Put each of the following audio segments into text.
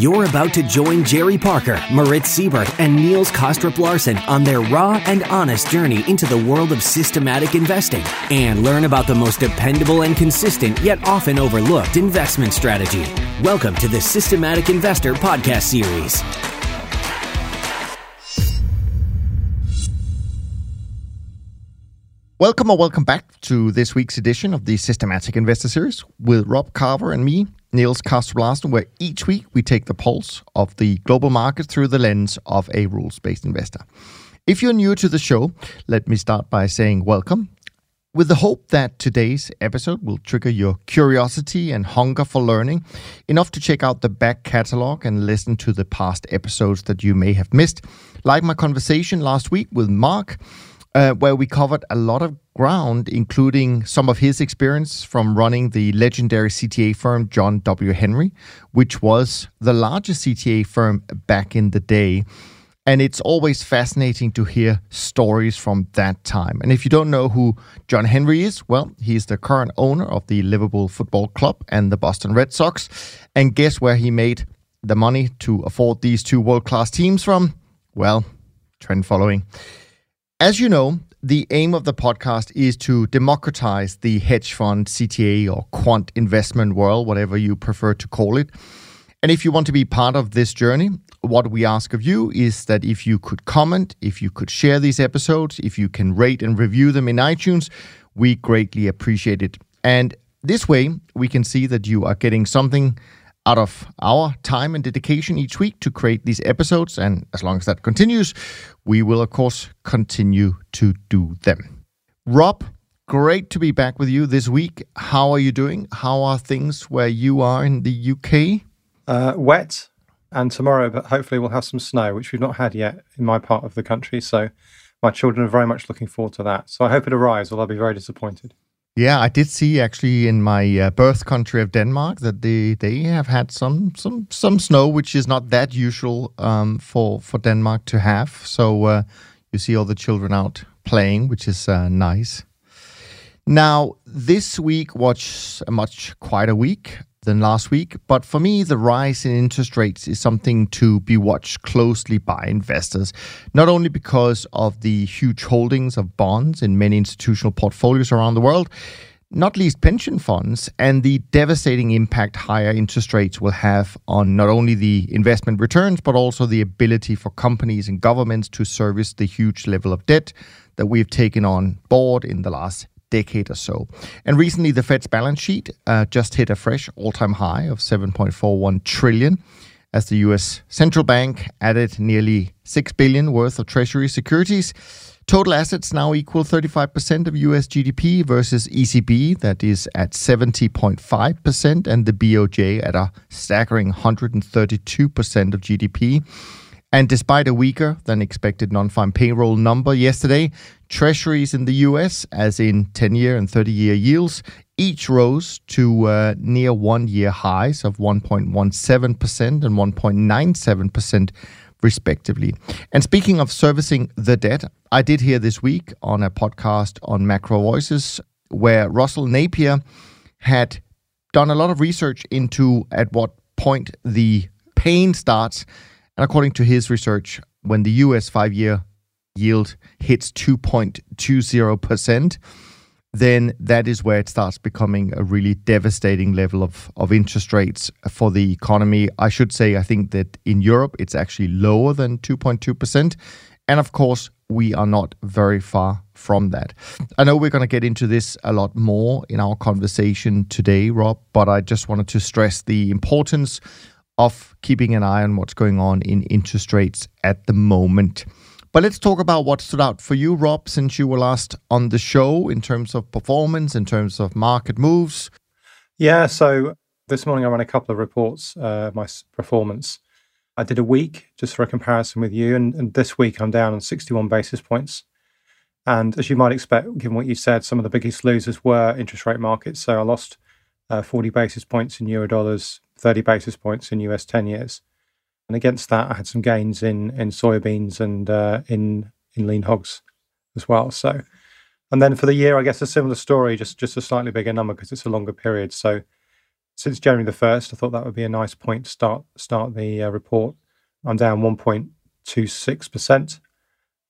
You're about to join Jerry Parker, Moritz Seibert, and Niels Kaastrup Larsen on their raw and honest journey into the world of systematic investing and learn about the most dependable and consistent yet often overlooked investment strategy. Welcome to the Systematic Investor Podcast Series. Welcome or welcome back to this week's edition of the Systematic Investor Series with Rob Carver and me, Niels Kaastrup where each week we take the pulse of the global market through the lens of a rules based investor. If you're new to the show, let me start by saying welcome. With the hope that today's episode will trigger your curiosity and hunger for learning, enough to check out the back catalog and listen to the past episodes that you may have missed, like my conversation last week with Mark uh, where we covered a lot of ground, including some of his experience from running the legendary CTA firm John W. Henry, which was the largest CTA firm back in the day. And it's always fascinating to hear stories from that time. And if you don't know who John Henry is, well, he's the current owner of the Liverpool Football Club and the Boston Red Sox. And guess where he made the money to afford these two world class teams from? Well, trend following. As you know, the aim of the podcast is to democratize the hedge fund, CTA, or quant investment world, whatever you prefer to call it. And if you want to be part of this journey, what we ask of you is that if you could comment, if you could share these episodes, if you can rate and review them in iTunes, we greatly appreciate it. And this way, we can see that you are getting something out of our time and dedication each week to create these episodes. And as long as that continues, we will, of course, continue to do them. Rob, great to be back with you this week. How are you doing? How are things where you are in the UK? Uh, wet, and tomorrow, but hopefully, we'll have some snow, which we've not had yet in my part of the country. So, my children are very much looking forward to that. So, I hope it arrives, or I'll be very disappointed. Yeah, I did see actually in my uh, birth country of Denmark that they they have had some some some snow, which is not that usual um, for for Denmark to have. So uh, you see all the children out playing, which is uh, nice. Now this week was a much quieter week than last week. But for me, the rise in interest rates is something to be watched closely by investors, not only because of the huge holdings of bonds in many institutional portfolios around the world, not least pension funds, and the devastating impact higher interest rates will have on not only the investment returns, but also the ability for companies and governments to service the huge level of debt that we've taken on board in the last decade or so. And recently, the Fed's balance sheet uh, just hit a fresh all-time high of 7.41 trillion, as the U.S. central bank added nearly six billion worth of Treasury securities. Total assets now equal 35% of US GDP versus ECB, that is at 70.5%, and the BOJ at a staggering 132% of GDP. And despite a weaker than expected non farm payroll number yesterday, treasuries in the US, as in 10 year and 30 year yields, each rose to uh, near one year highs of 1.17% and 1.97%, respectively. And speaking of servicing the debt, I did hear this week on a podcast on Macro Voices where Russell Napier had done a lot of research into at what point the pain starts and according to his research, when the US five year yield hits 2.20%, then that is where it starts becoming a really devastating level of, of interest rates for the economy. I should say, I think that in Europe, it's actually lower than 2.2%. And of course, we are not very far from that. I know we're going to get into this a lot more in our conversation today, Rob, but I just wanted to stress the importance of keeping an eye on what's going on in interest rates at the moment. But let's talk about what stood out for you, Rob, since you were last on the show in terms of performance, in terms of market moves. Yeah, so this morning I ran a couple of reports, uh, my performance. I did a week just for a comparison with you, and, and this week I'm down on 61 basis points. And as you might expect, given what you said, some of the biggest losers were interest rate markets. So I lost uh, 40 basis points in euro dollars, 30 basis points in US 10 years. And against that, I had some gains in, in soybeans and uh, in, in lean hogs as well. So, and then for the year, I guess a similar story, just, just a slightly bigger number because it's a longer period. So since January the first. I thought that would be a nice point to start start the uh, report. I'm down 1.26 percent,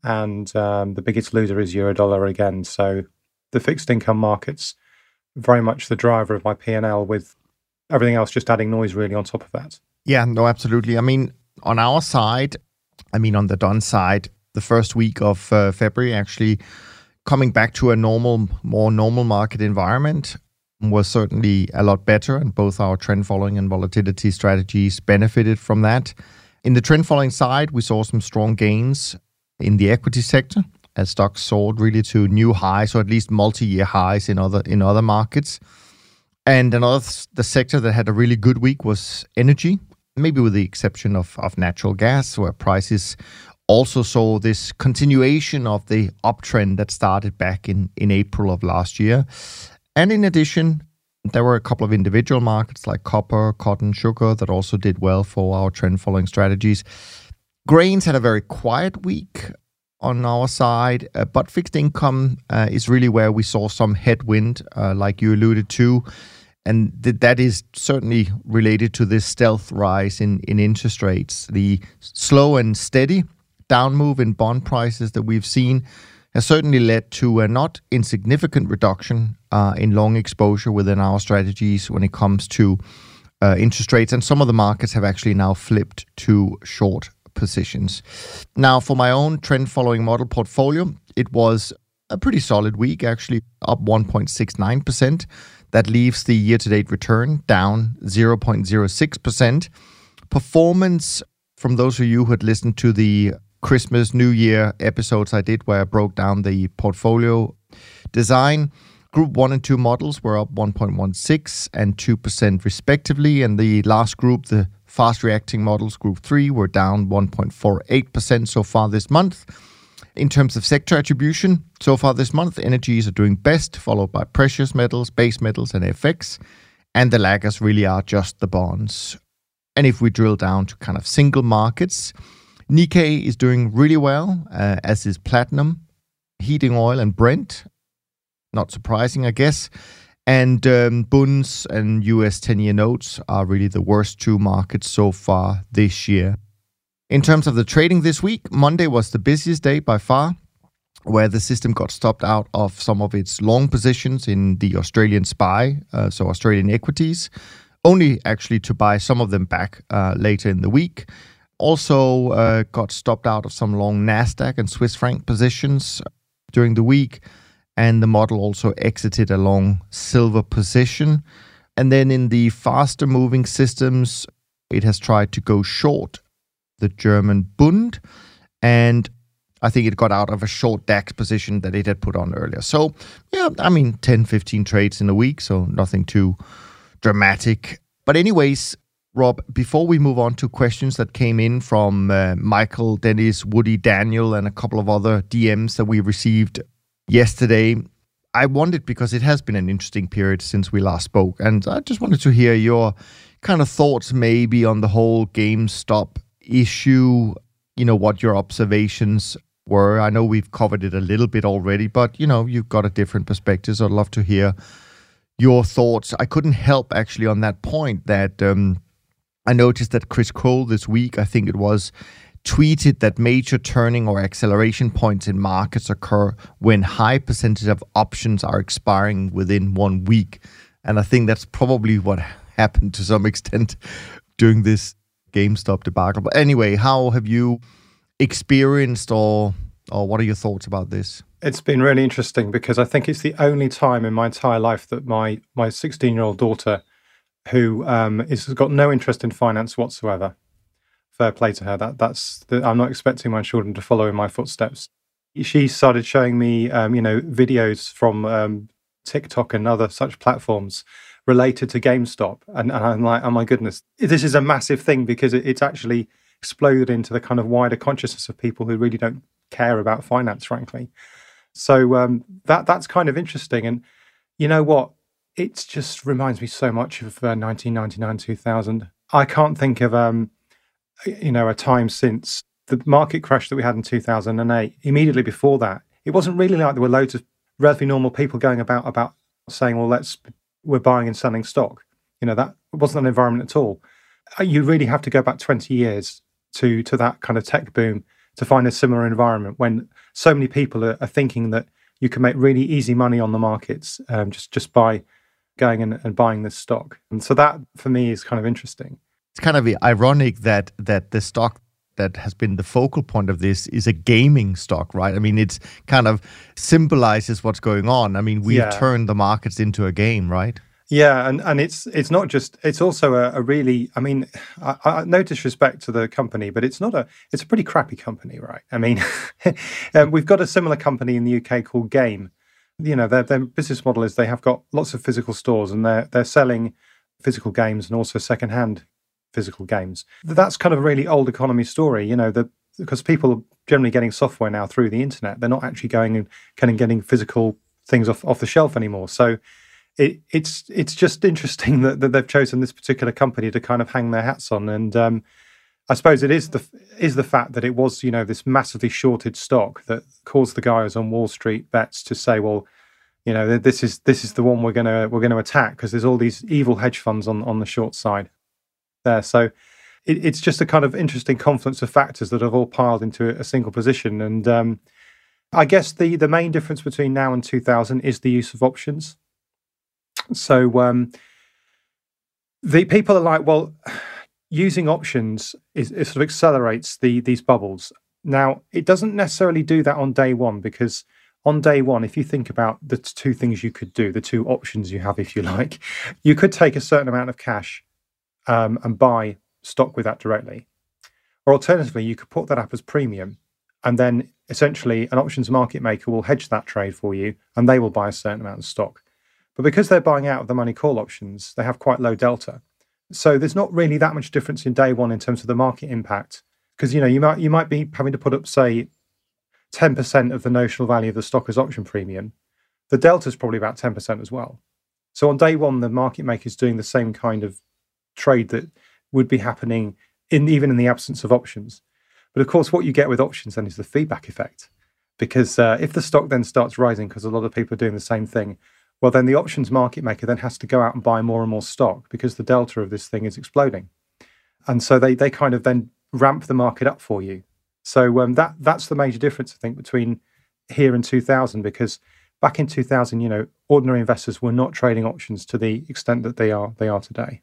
and um, the biggest loser is euro dollar again. So the fixed income markets very much the driver of my P and L, with everything else just adding noise really on top of that. Yeah, no, absolutely. I mean, on our side, I mean, on the Dunn side, the first week of uh, February actually coming back to a normal, more normal market environment was certainly a lot better, and both our trend following and volatility strategies benefited from that. In the trend following side, we saw some strong gains in the equity sector as stocks soared really to new highs or at least multi-year highs in other in other markets. And another the sector that had a really good week was energy, maybe with the exception of, of natural gas, where prices also saw this continuation of the uptrend that started back in, in April of last year. And in addition, there were a couple of individual markets like copper, cotton, sugar that also did well for our trend following strategies. Grains had a very quiet week on our side, uh, but fixed income uh, is really where we saw some headwind, uh, like you alluded to. And th- that is certainly related to this stealth rise in, in interest rates. The slow and steady down move in bond prices that we've seen has certainly led to a not insignificant reduction in long exposure within our strategies when it comes to interest rates. And some of the markets have actually now flipped to short positions. Now, for my own trend following model portfolio, it was a pretty solid week, actually up 1.69%. That leaves the year to date return down 0.06%. Performance from those of you who had listened to the Christmas, New Year episodes I did where I broke down the portfolio design. Group 1 and 2 models were up 1.16 and 2% respectively. And the last group, the fast reacting models, Group 3, were down 1.48% so far this month. In terms of sector attribution, so far this month, energies are doing best, followed by precious metals, base metals, and FX. And the laggers really are just the bonds. And if we drill down to kind of single markets, Nikkei is doing really well, uh, as is platinum, heating oil, and Brent. Not surprising, I guess. And um, Bunds and US 10 year notes are really the worst two markets so far this year. In terms of the trading this week, Monday was the busiest day by far, where the system got stopped out of some of its long positions in the Australian SPI, uh, so Australian equities, only actually to buy some of them back uh, later in the week also uh, got stopped out of some long Nasdaq and Swiss franc positions during the week, and the model also exited a long silver position. And then in the faster moving systems, it has tried to go short the German Bund, and I think it got out of a short DAX position that it had put on earlier. So, yeah, I mean, 10, 15 trades in a week, so nothing too dramatic. But, anyways, Rob, before we move on to questions that came in from uh, Michael, Dennis, Woody, Daniel, and a couple of other DMs that we received yesterday, I wondered because it has been an interesting period since we last spoke. And I just wanted to hear your kind of thoughts maybe on the whole GameStop issue, you know, what your observations were. I know we've covered it a little bit already, but, you know, you've got a different perspective. So I'd love to hear your thoughts. I couldn't help actually on that point that. Um, I noticed that Chris Cole this week, I think it was, tweeted that major turning or acceleration points in markets occur when high percentage of options are expiring within one week. And I think that's probably what happened to some extent during this GameStop debacle. But anyway, how have you experienced or or what are your thoughts about this? It's been really interesting because I think it's the only time in my entire life that my my 16 year old daughter who um, is, has got no interest in finance whatsoever. Fair play to her. That that's the, I'm not expecting my children to follow in my footsteps. She started showing me, um, you know, videos from um, TikTok and other such platforms related to GameStop, and, and, I'm like, oh my goodness, this is a massive thing because it, it's actually exploded into the kind of wider consciousness of people who really don't care about finance, frankly. So um, that that's kind of interesting, and you know what? it just reminds me so much of uh, 1999 2000 i can't think of um you know a time since the market crash that we had in 2008 immediately before that it wasn't really like there were loads of relatively normal people going about about saying well let's we're buying and selling stock You know, that wasn't an environment at all. Uh, you really have to go back 20 years to to that kind of tech boom to find a similar environment when so many people are, are thinking that you can make really easy money on the markets um, just just by going and, and buying this stock. And so that for me is kind of interesting. It's kind of ironic that that the stock that has been the focal point of this is a gaming stock, right? I mean, it's kind of symbolizes what's going on. I mean, we've yeah. turned the markets into a game, right? Yeah, and, and it's it's not just it's also a, a really I mean I, I, no disrespect to the company, but it's not a it's a pretty crappy company, right? I mean, um, we've got a similar company in the UK called Game. You know, their their business model is they have got lots of physical stores and they're they're selling physical games and also secondhand physical games. That's kind of a really old economy story. You know, the because people are generally getting software now through the internet, they're not actually going and kind of getting physical things off off the shelf anymore. So it, it's it's just interesting that, that they've chosen this particular company to kind of hang their hats on, and um, I suppose it is the is the fact that it was you know this massively shorted stock that caused the guys on Wall Street bets to say, well, you know, this is this is the one we're gonna we're gonna attack because there's all these evil hedge funds on on the short side there. So it, it's just a kind of interesting confluence of factors that have all piled into a single position, and um, I guess the the main difference between now and 2000 is the use of options. So um, the people are like, well, using options is it sort of accelerates the these bubbles. Now, it doesn't necessarily do that on day one because on day one, if you think about the two things you could do, the two options you have, if you like, you could take a certain amount of cash um, and buy stock with that directly. Or alternatively, you could put that up as premium and then essentially an options market maker will hedge that trade for you and they will buy a certain amount of stock. But because they're buying out of the money call options, they have quite low delta. So there's not really that much difference in day one in terms of the market impact. Because you know you might you might be having to put up say 10% of the notional value of the stock as option premium. The delta is probably about 10% as well. So on day one, the market maker is doing the same kind of trade that would be happening in even in the absence of options. But of course, what you get with options then is the feedback effect. Because uh, if the stock then starts rising because a lot of people are doing the same thing, well, then the options market maker then has to go out and buy more and more stock because the delta of this thing is exploding. And so they, they kind of then ramp the market up for you. So um, that that's the major difference, I think, between here and 2000, because back in 2000, you know, ordinary investors were not trading options to the extent that they are they are today.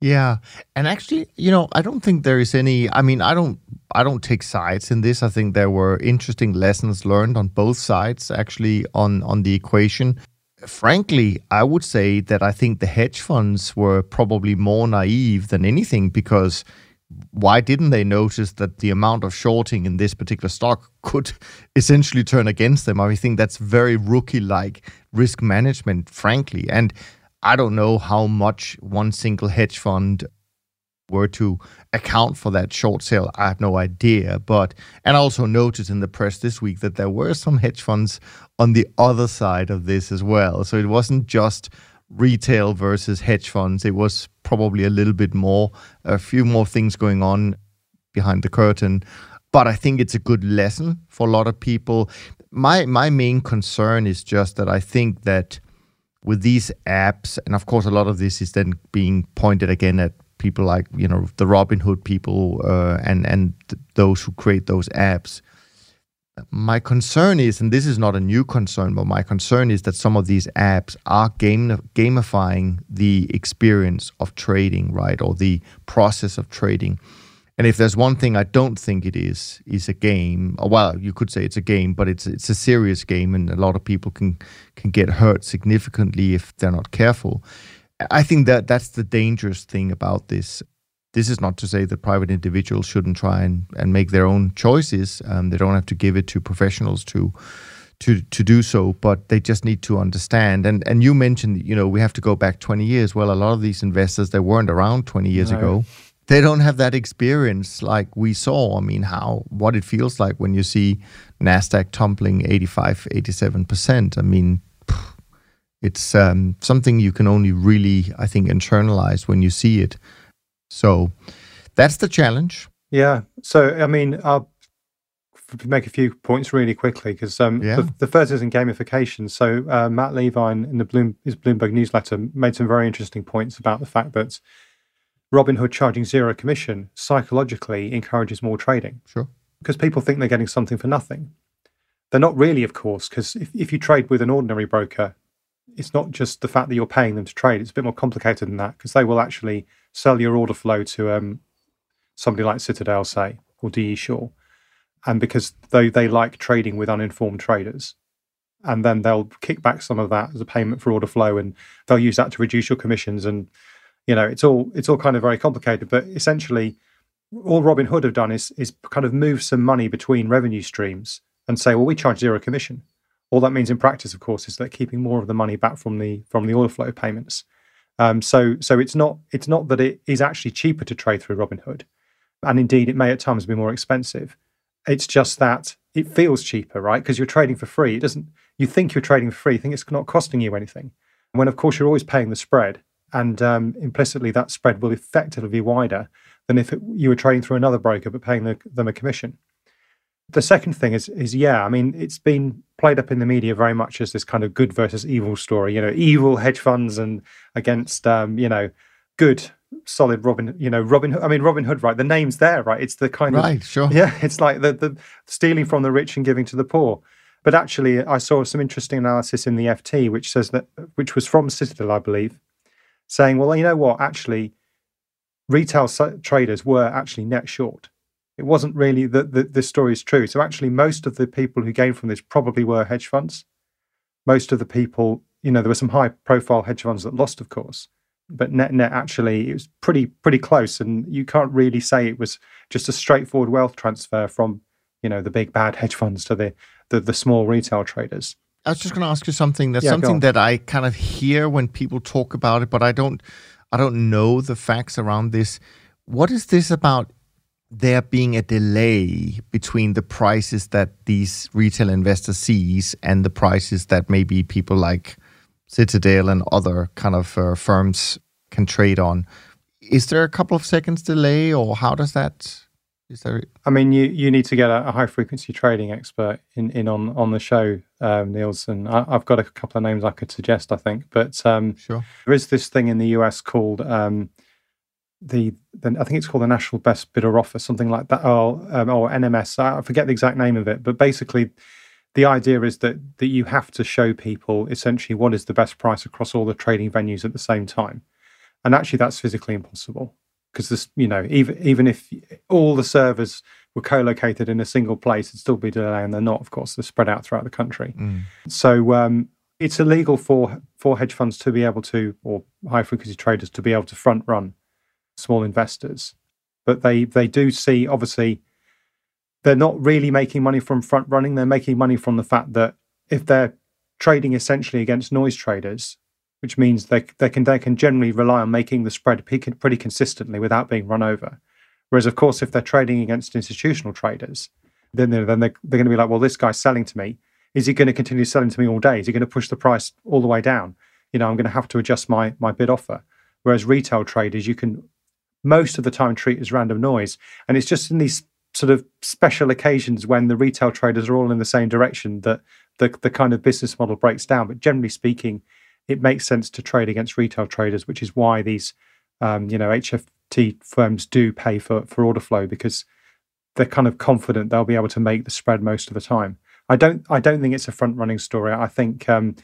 Yeah, and actually, you know, I don't think there is any. I mean, I don't, I don't take sides in this. I think there were interesting lessons learned on both sides, actually, on on the equation frankly, I would say that I think the hedge funds were probably more naive than anything because why didn't they notice that the amount of shorting in this particular stock could essentially turn against them? I think that's very rookie like risk management, frankly. And I don't know how much one single hedge fund were to account for that short sale, I have no idea. But and I also noticed in the press this week that there were some hedge funds on the other side of this as well. So it wasn't just retail versus hedge funds. It was probably a little bit more, a few more things going on behind the curtain. But I think it's a good lesson for a lot of people. My my main concern is just that I think that with these apps, and of course a lot of this is then being pointed again at people like you know the Robinhood people uh, and and th- those who create those apps. My concern is, and this is not a new concern, but my concern is that some of these apps are game, gamifying the experience of trading, right, or the process of trading. And if there's one thing I don't think it is, is a game. Well, you could say it's a game, but it's it's a serious game, and a lot of people can can get hurt significantly if they're not careful. I think that that's the dangerous thing about this. This is not to say that private individuals shouldn't try and, and make their own choices. Um, they don't have to give it to professionals to to to do so, but they just need to understand. And and you mentioned, you know, we have to go back 20 years. Well, a lot of these investors they weren't around 20 years no. ago. They don't have that experience like we saw. I mean, how what it feels like when you see Nasdaq tumbling 85, 87 percent. I mean, it's um, something you can only really, I think, internalize when you see it. So that's the challenge. Yeah. So, I mean, I'll make a few points really quickly because um, Yeah. the, the first is in gamification. So uh, Matt Levine in the Bloom, his Bloomberg newsletter made some very interesting points about the fact that Robinhood charging zero commission psychologically encourages more trading Sure. because people think they're getting something for nothing. They're not really, of course, because if, if you trade with an ordinary broker, it's not just the fact that you're paying them to trade. It's a bit more complicated than that because they will actually sell your order flow to um, somebody like Citadel, say, or DE Shaw. And because they, they like trading with uninformed traders. And then they'll kick back some of that as a payment for order flow and they'll use that to reduce your commissions. And, you know, it's all it's all kind of very complicated. But essentially, all Robinhood have done is is kind of move some money between revenue streams and say, well, we charge zero commission. All that means in practice, of course, is they're keeping more of the money back from the from the order flow payments. Um, so so it's not it's not that it is actually cheaper to trade through Robinhood, and indeed it may at times be more expensive. It's just that it feels cheaper, right? Because you're trading for free. It doesn't. You think you're trading for free. You think it's not costing you anything. When of course you're always paying the spread, and um, implicitly that spread will effectively be wider than if it, you were trading through another broker but paying the, them a commission. The second thing is, is yeah, I mean, it's been played up in the media very much as this kind of good versus evil story. You know, evil hedge funds and against, um, you know, good solid Robin. You know, Robin. Hood- I mean, Robin Hood, right? The name's there, right? It's the kind of Right. Sure. yeah, it's like the, the stealing from the rich and giving to the poor. But actually, I saw some interesting analysis in the FT, which says that, which was from Citadel, I believe, saying, well, you know what? Actually, retail traders were actually net short. It wasn't really that the, this story is true. So actually, most of the people who gained from this probably were hedge funds. Most of the people, you know, there were some high-profile hedge funds that lost, of course, but net net actually it was pretty pretty close, and you can't really say it was just a straightforward wealth transfer from you know the big bad hedge funds to the the, the small retail traders. I was just going to ask you something. That's Yeah, something that I kind of hear when people talk about it, but I don't, I don't know the facts around this. What is this about? There being a delay between the prices that these retail investors sees and the prices that maybe people like Citadel and other kind of uh, firms can trade on. Is there a couple of seconds delay, or how does that? Is there? I mean, you you need to get a, a high frequency trading expert in, in on on the show, um, Nielsen. I, I've got a couple of names I could suggest, I think, but um, Sure. there is this thing in the US called um, the, the I think it's called the National Best Bidder Offer, something like that, or um, or NMS. I forget the exact name of it, but basically, the idea is that that you have to show people essentially what is the best price across all the trading venues at the same time, and actually that's physically impossible because this, you know, even even if all the servers were co-located in a single place, it'd still be delay, and they're not. Of course, they're spread out throughout the country. Mm. So um, it's illegal for for hedge funds to be able to, or high frequency traders to be able to front run small investors, but they they do see obviously they're not really making money from front running. They're making money from the fact that if they're trading essentially against noise traders, which means they they can they can generally rely on making the spread pretty consistently without being run over. Whereas, of course, if they're trading against institutional traders, then they're, then they're, they're going to be like, well, this guy's selling to me. Is he going to continue selling to me all day? Is he going to push the price all the way down? You know, I'm going to have to adjust my my bid offer. Whereas retail traders, you can most of the time treat as random noise, and it's just in these sort of special occasions when the retail traders are all in the same direction that the the kind of business model breaks down. But generally speaking, it makes sense to trade against retail traders, which is why these um, you know HFT firms do pay for for order flow because they're kind of confident they'll be able to make the spread most of the time. I don't I don't think it's a front running story. I think um,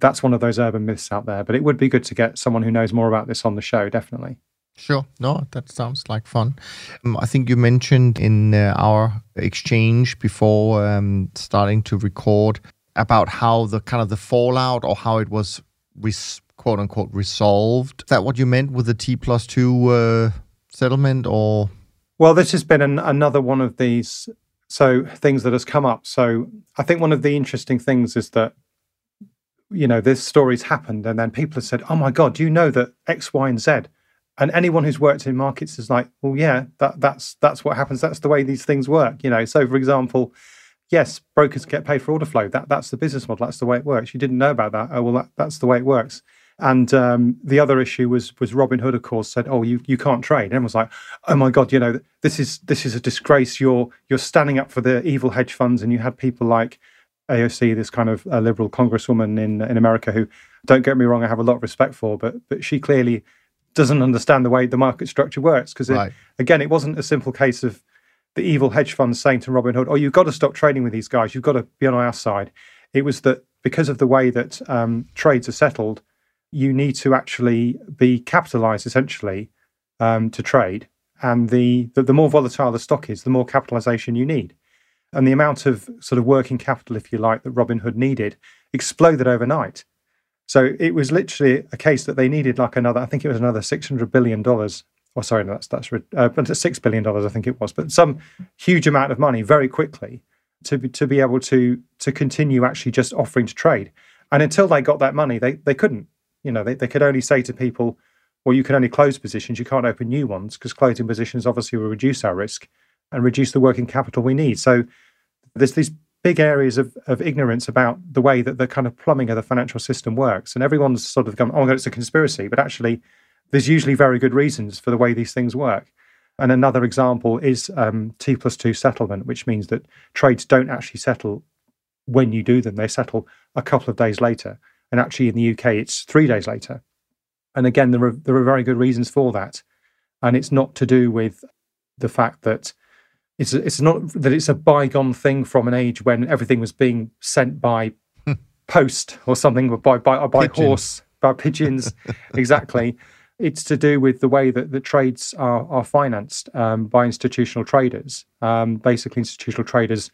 that's one of those urban myths out there. But it would be good to get someone who knows more about this on the show, definitely. Sure. No, that sounds like fun. Um, I think you mentioned in uh, our exchange before um, starting to record about how the kind of the fallout or how it was res- quote unquote resolved. Is that what you meant with the T plus two uh, settlement or? Well, this has been an, another one of these so things that has come up. So I think one of the interesting things is that you know this story's happened, and then people have said, "Oh my god, do you know that X, Y, and Z?" And anyone who's worked in markets is like, "Well, yeah, that that's that's what happens. That's the way these things work." You know. So, for example, yes, brokers get paid for order flow. That that's the business model. That's the way it works. You didn't know about that. Oh well, that, that's the way it works. And um, the other issue was was Robinhood, of course, said, "Oh, you, you can't trade." And everyone's like, "Oh my god, you know this is this is a disgrace. You're you're standing up for the evil hedge funds." And you had people like AOC, this kind of uh, liberal congresswoman in in America, who don't get me wrong, I have a lot of respect for, but but she clearly doesn't understand the way the market structure works because right. again, it wasn't a simple case of the evil hedge funds saying to Robinhood, "Oh, you've got to stop trading with these guys. You've got to be on our side." It was that because of the way that um, trades are settled, you need to actually be capitalized essentially um, to trade, and the, the the more volatile the stock is, the more capitalization you need, and the amount of sort of working capital, if you like, that Robinhood needed exploded overnight. So it was literally a case that they needed like another, I think it was another six hundred billion Or sorry, no, that's that's uh, six billion dollars, I think it was, but some huge amount of money very quickly to be, to be able to to continue actually just offering to trade. And until they got that money, they they couldn't. You know, they, they could only say to people, well, you can only close positions, you can't open new ones because closing positions obviously will reduce our risk and reduce the working capital we need. So there's these big areas of, of ignorance about the way that the kind of plumbing of the financial system works. And everyone's sort of gone, oh, God, it's a conspiracy. But actually, there's usually very good reasons for the way these things work. And another example is um, T plus two settlement, which means that trades don't actually settle when you do them, they settle a couple of days later. And actually, in the UK, it's three days later. And again, there are, there are very good reasons for that. And it's not to do with the fact that it's it's not that it's a bygone thing from an age when everything was being sent by hmm. post or something by by by horse by pigeons exactly it's to do with the way that the trades are, are financed um, by institutional traders um, basically institutional traders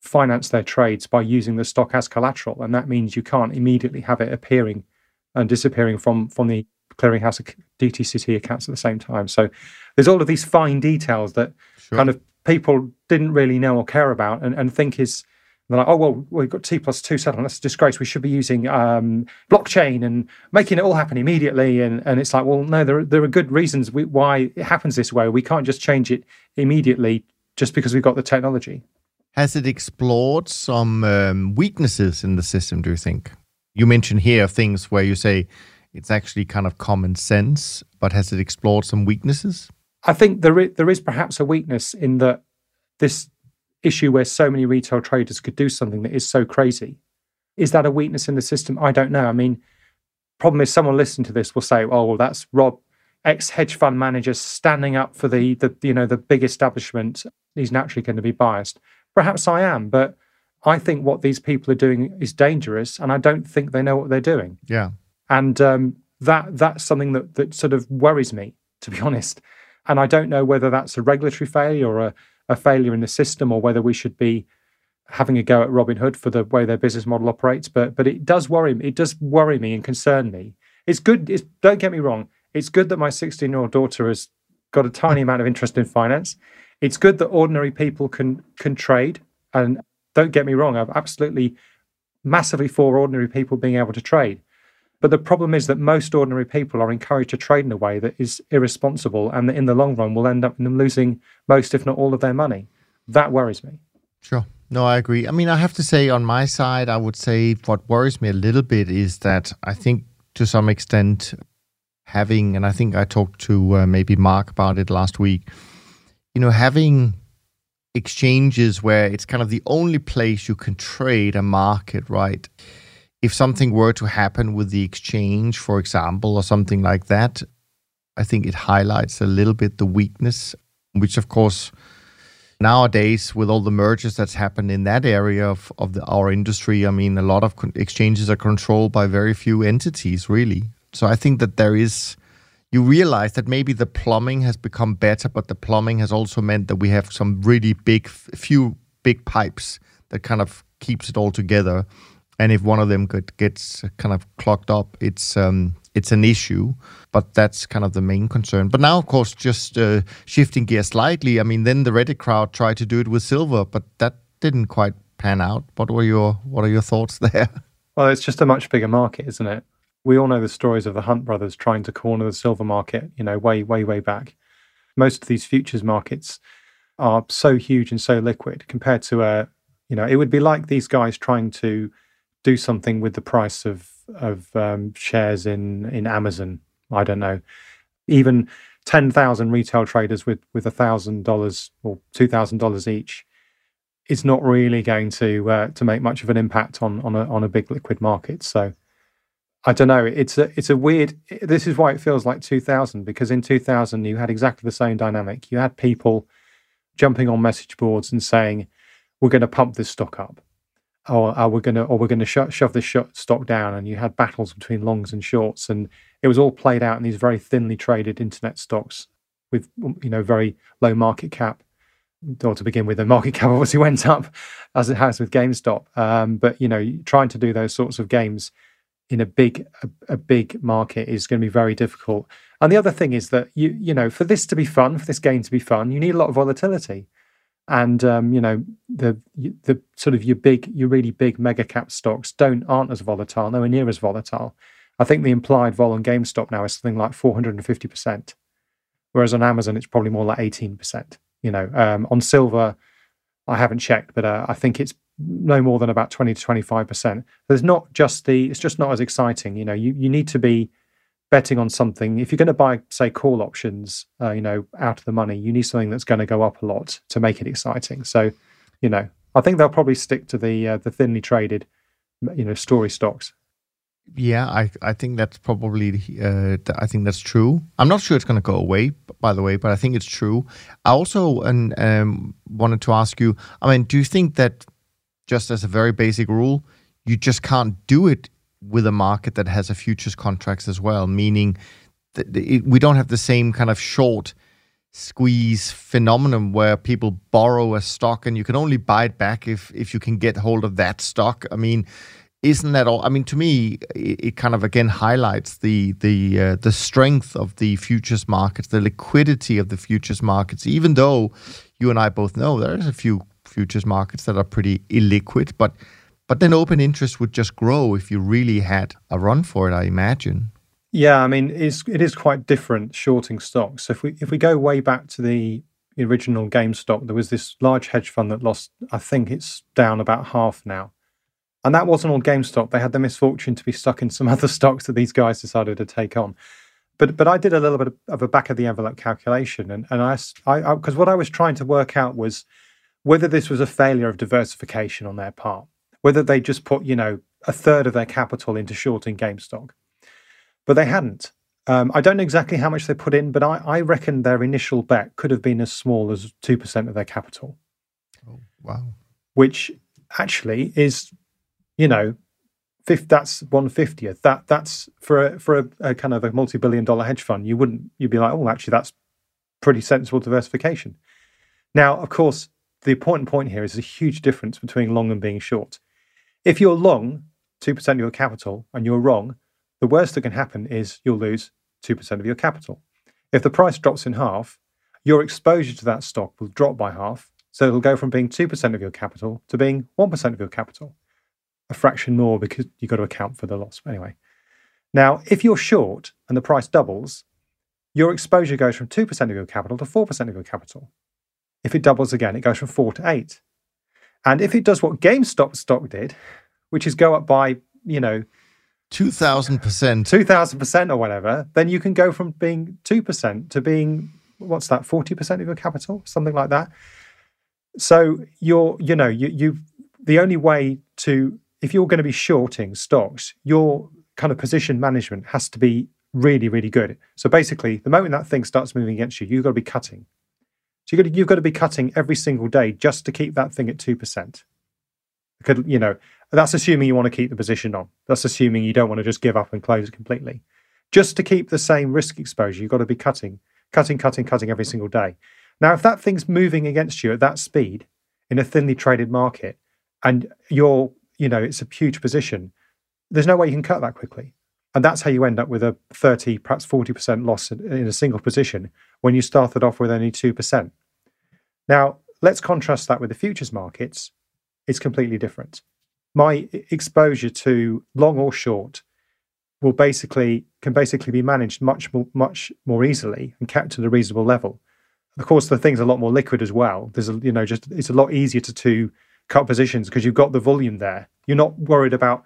finance their trades by using the stock as collateral and that means you can't immediately have it appearing and disappearing from from the clearinghouse DTCC accounts at the same time so there's all of these fine details that sure. kind of people didn't really know or care about and, and think is they're like, oh well, we've got T plus two settlement. That's a disgrace. We should be using um, blockchain and making it all happen immediately. And and it's like, well, no, there are, there are good reasons we, why it happens this way. We can't just change it immediately just because we've got the technology. Has it explored some um, weaknesses in the system? Do you think? You mentioned here things where you say it's actually kind of common sense, but has it explored some weaknesses? I think there is, there is perhaps a weakness in that this issue where so many retail traders could do something that is so crazy. Is that a weakness in the system? I don't know. I mean, problem is someone listening to this will say, "Oh, well, that's Rob, ex hedge fund manager, standing up for the the you know the big establishment. He's naturally going to be biased." Perhaps I am, but I think what these people are doing is dangerous, and I don't think they know what they're doing. Yeah, and um, that that's something that that sort of worries me, to be honest. And I don't know whether that's a regulatory failure or a, a failure in the system or whether we should be having a go at Robinhood for the way their business model operates. But but it does worry me. It does worry me and concern me. It's good. It's, don't get me wrong. It's good that my 16 year old daughter has got a tiny amount of interest in finance. It's good that ordinary people can can trade. And don't get me wrong. I'm absolutely massively for ordinary people being able to trade. But the problem is that most ordinary people are encouraged to trade in a way that is irresponsible and that in the long run will end up in them losing most, if not all, of their money. That worries me. Sure. No, I agree. I mean, I have to say, on my side, I would say what worries me a little bit is that I think to some extent, having, and I think I talked to uh, maybe Mark about it last week, you know, having exchanges where it's kind of the only place you can trade a market, right? If something were to happen with the exchange, for example, or something like that, I think it highlights a little bit the weakness, which of course nowadays with all the mergers that's happened in that area of, of the, our industry, I mean, a lot of exchanges are controlled by very few entities, really. So I think that there is, you realize that maybe the plumbing has become better, but the plumbing has also meant that we have some really big, few big pipes that kind of keeps it all together and if one of them get, gets kind of clogged up, it's um, it's an issue. But that's kind of the main concern. But now, of course, just uh, shifting gears slightly. I mean, then the Reddit crowd tried to do it with silver, but that didn't quite pan out. What were your What are your thoughts there? Well, it's just a much bigger market, isn't it? We all know the stories of the Hunt brothers trying to corner the silver market. You know, way, way, way back. Most of these futures markets are so huge and so liquid compared to a. You know, it would be like these guys trying to do something with the price of of um, shares in in Amazon. I don't know, even ten thousand retail traders with with a thousand dollars or two thousand dollars each is not really going to uh, to make much of an impact on on a on a big liquid market. So I don't know. It's a it's a weird. This is why it feels like 2000 because in 2000 you had exactly the same dynamic. You had people jumping on message boards and saying, "We're going to pump this stock up," or "Are we going to or we're going to sho- shove this sh- stock down." And you had battles between longs and shorts, and it was all played out in these very thinly traded internet stocks with you know very low market cap or to begin with, the market cap obviously went up as it has with GameStop. Um, but you know, trying to do those sorts of games in a big a, a, big market is going to be very difficult. And the other thing is that you you know, for this to be fun, for this game to be fun, you need a lot of volatility. And um, you know, the the sort of your big, your really big mega cap stocks don't aren't as volatile, nowhere near as volatile. I think the implied vol on GameStop now is something like 450 percent, whereas on Amazon it's probably more like 18 percent. You know, um, on silver, I haven't checked, but uh, I think it's no more than about 20 to 25 percent. There's not just the, it's just not as exciting. You know, you, you need to be betting on something. If you're going to buy, say, call options, uh, you know, out of the money, you need something that's going to go up a lot to make it exciting. So, you know, I think they'll probably stick to the uh, the thinly traded, you know, story stocks. Yeah, I I think that's probably uh, I think that's true. I'm not sure it's going to go away, by the way, but I think it's true. I also and um, wanted to ask you. I mean, do you think that just as a very basic rule, you just can't do it with a market that has a futures contracts as well? Meaning that it, we don't have the same kind of short squeeze phenomenon where people borrow a stock and you can only buy it back if if you can get hold of that stock. I mean isn't that all? I mean, to me, it, it kind of again highlights the the uh, the strength of the futures markets, the liquidity of the futures markets. Even though you and I both know there's a few futures markets that are pretty illiquid, but but then open interest would just grow if you really had a run for it. I imagine. Yeah, I mean, it's it is quite different shorting stocks. So if we if we go way back to the original GameStop, there was this large hedge fund that lost. I think it's down about half now and that wasn't all GameStop. They had the misfortune to be stuck in some other stocks that these guys decided to take on. But but I did a little bit of a back of the envelope calculation, and and I because what I was trying to work out was whether this was a failure of diversification on their part, whether they just put you know a third of their capital into shorting GameStop, but they hadn't. Um, I don't know exactly how much they put in, but I, I reckon their initial bet could have been as small as two percent of their capital. Oh wow! Which actually is you know, fifth, that's one fiftieth. That that's for a, for a, a kind of a multi billion dollar hedge fund. You wouldn't you'd be like, oh, actually, that's pretty sensible diversification. Now, of course, the important point here is a huge difference between long and being short. If you're long two percent of your capital and you're wrong, the worst that can happen is you'll lose two percent of your capital. If the price drops in half, your exposure to that stock will drop by half. So it'll go from being 2% of your capital to being 1% of your capital a fraction more because you've got to account for the loss. Anyway, now if you're short and the price doubles, your exposure goes from 2% of your capital to 4% of your capital. If it doubles again, it goes from 4 to 8. And if it does what GameStop stock did, which is go up by, you know, 2000%, 2000% or whatever, then you can go from being 2% to being what's that 40% of your capital, something like that. So you're, you know, you you the only way to if you're going to be shorting stocks, your kind of position management has to be really, really good. So basically, the moment that thing starts moving against you, you've got to be cutting. So you've got to, you've got to be cutting every single day just to keep that thing at two percent. Because you know that's assuming you want to keep the position on. That's assuming you don't want to just give up and close it completely. Just to keep the same risk exposure, you've got to be cutting, cutting, cutting, cutting every single day. Now, if that thing's moving against you at that speed in a thinly traded market, and you're you know, it's a huge position. There's no way you can cut that quickly. And that's how you end up with a 30, perhaps 40% loss in a single position when you started off with only 2%. Now, let's contrast that with the futures markets. It's completely different. My exposure to long or short will basically can basically be managed much more much more easily and kept at a reasonable level. Of course, the thing's a lot more liquid as well. There's a you know just it's a lot easier to, to cut positions because you've got the volume there. You're not worried about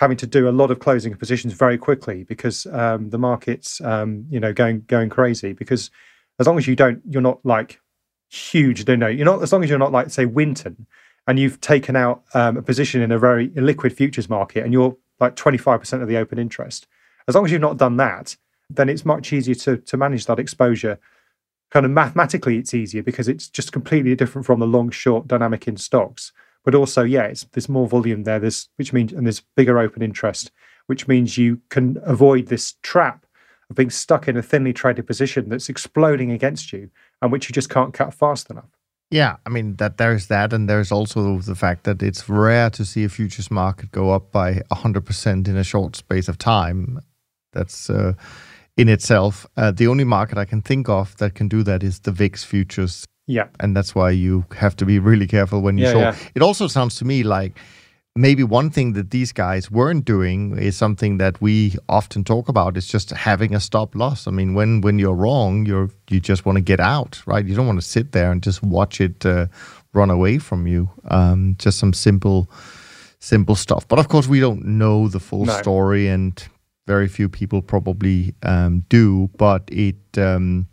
having to do a lot of closing positions very quickly because um, the market's um, you know going going crazy. Because as long as you don't, you're not like huge. Don't know. You're not as long as you're not like say Winton, and you've taken out um, a position in a very liquid futures market, and you're like 25% of the open interest. As long as you've not done that, then it's much easier to to manage that exposure. Kind of mathematically, it's easier because it's just completely different from the long short dynamic in stocks. But also, yeah, there's more volume there. There's which means and there's bigger open interest, which means you can avoid this trap of being stuck in a thinly traded position that's exploding against you and which you just can't cut fast enough. Yeah, I mean that there's that, and there's also the fact that it's rare to see a futures market go up by hundred percent in a short space of time. That's uh, in itself uh, the only market I can think of that can do that is the VIX futures. Yeah, and that's why you have to be really careful when you yeah, short. Yeah. It also sounds to me like maybe one thing that these guys weren't doing is something that we often talk about. Is just having a stop loss. I mean when when you're wrong you're you just want to get out right? You don't want to sit there and just watch it uh, run away from you. Um, just some simple simple stuff. But of course we don't know the full No. story and very few people probably um, do. But it um,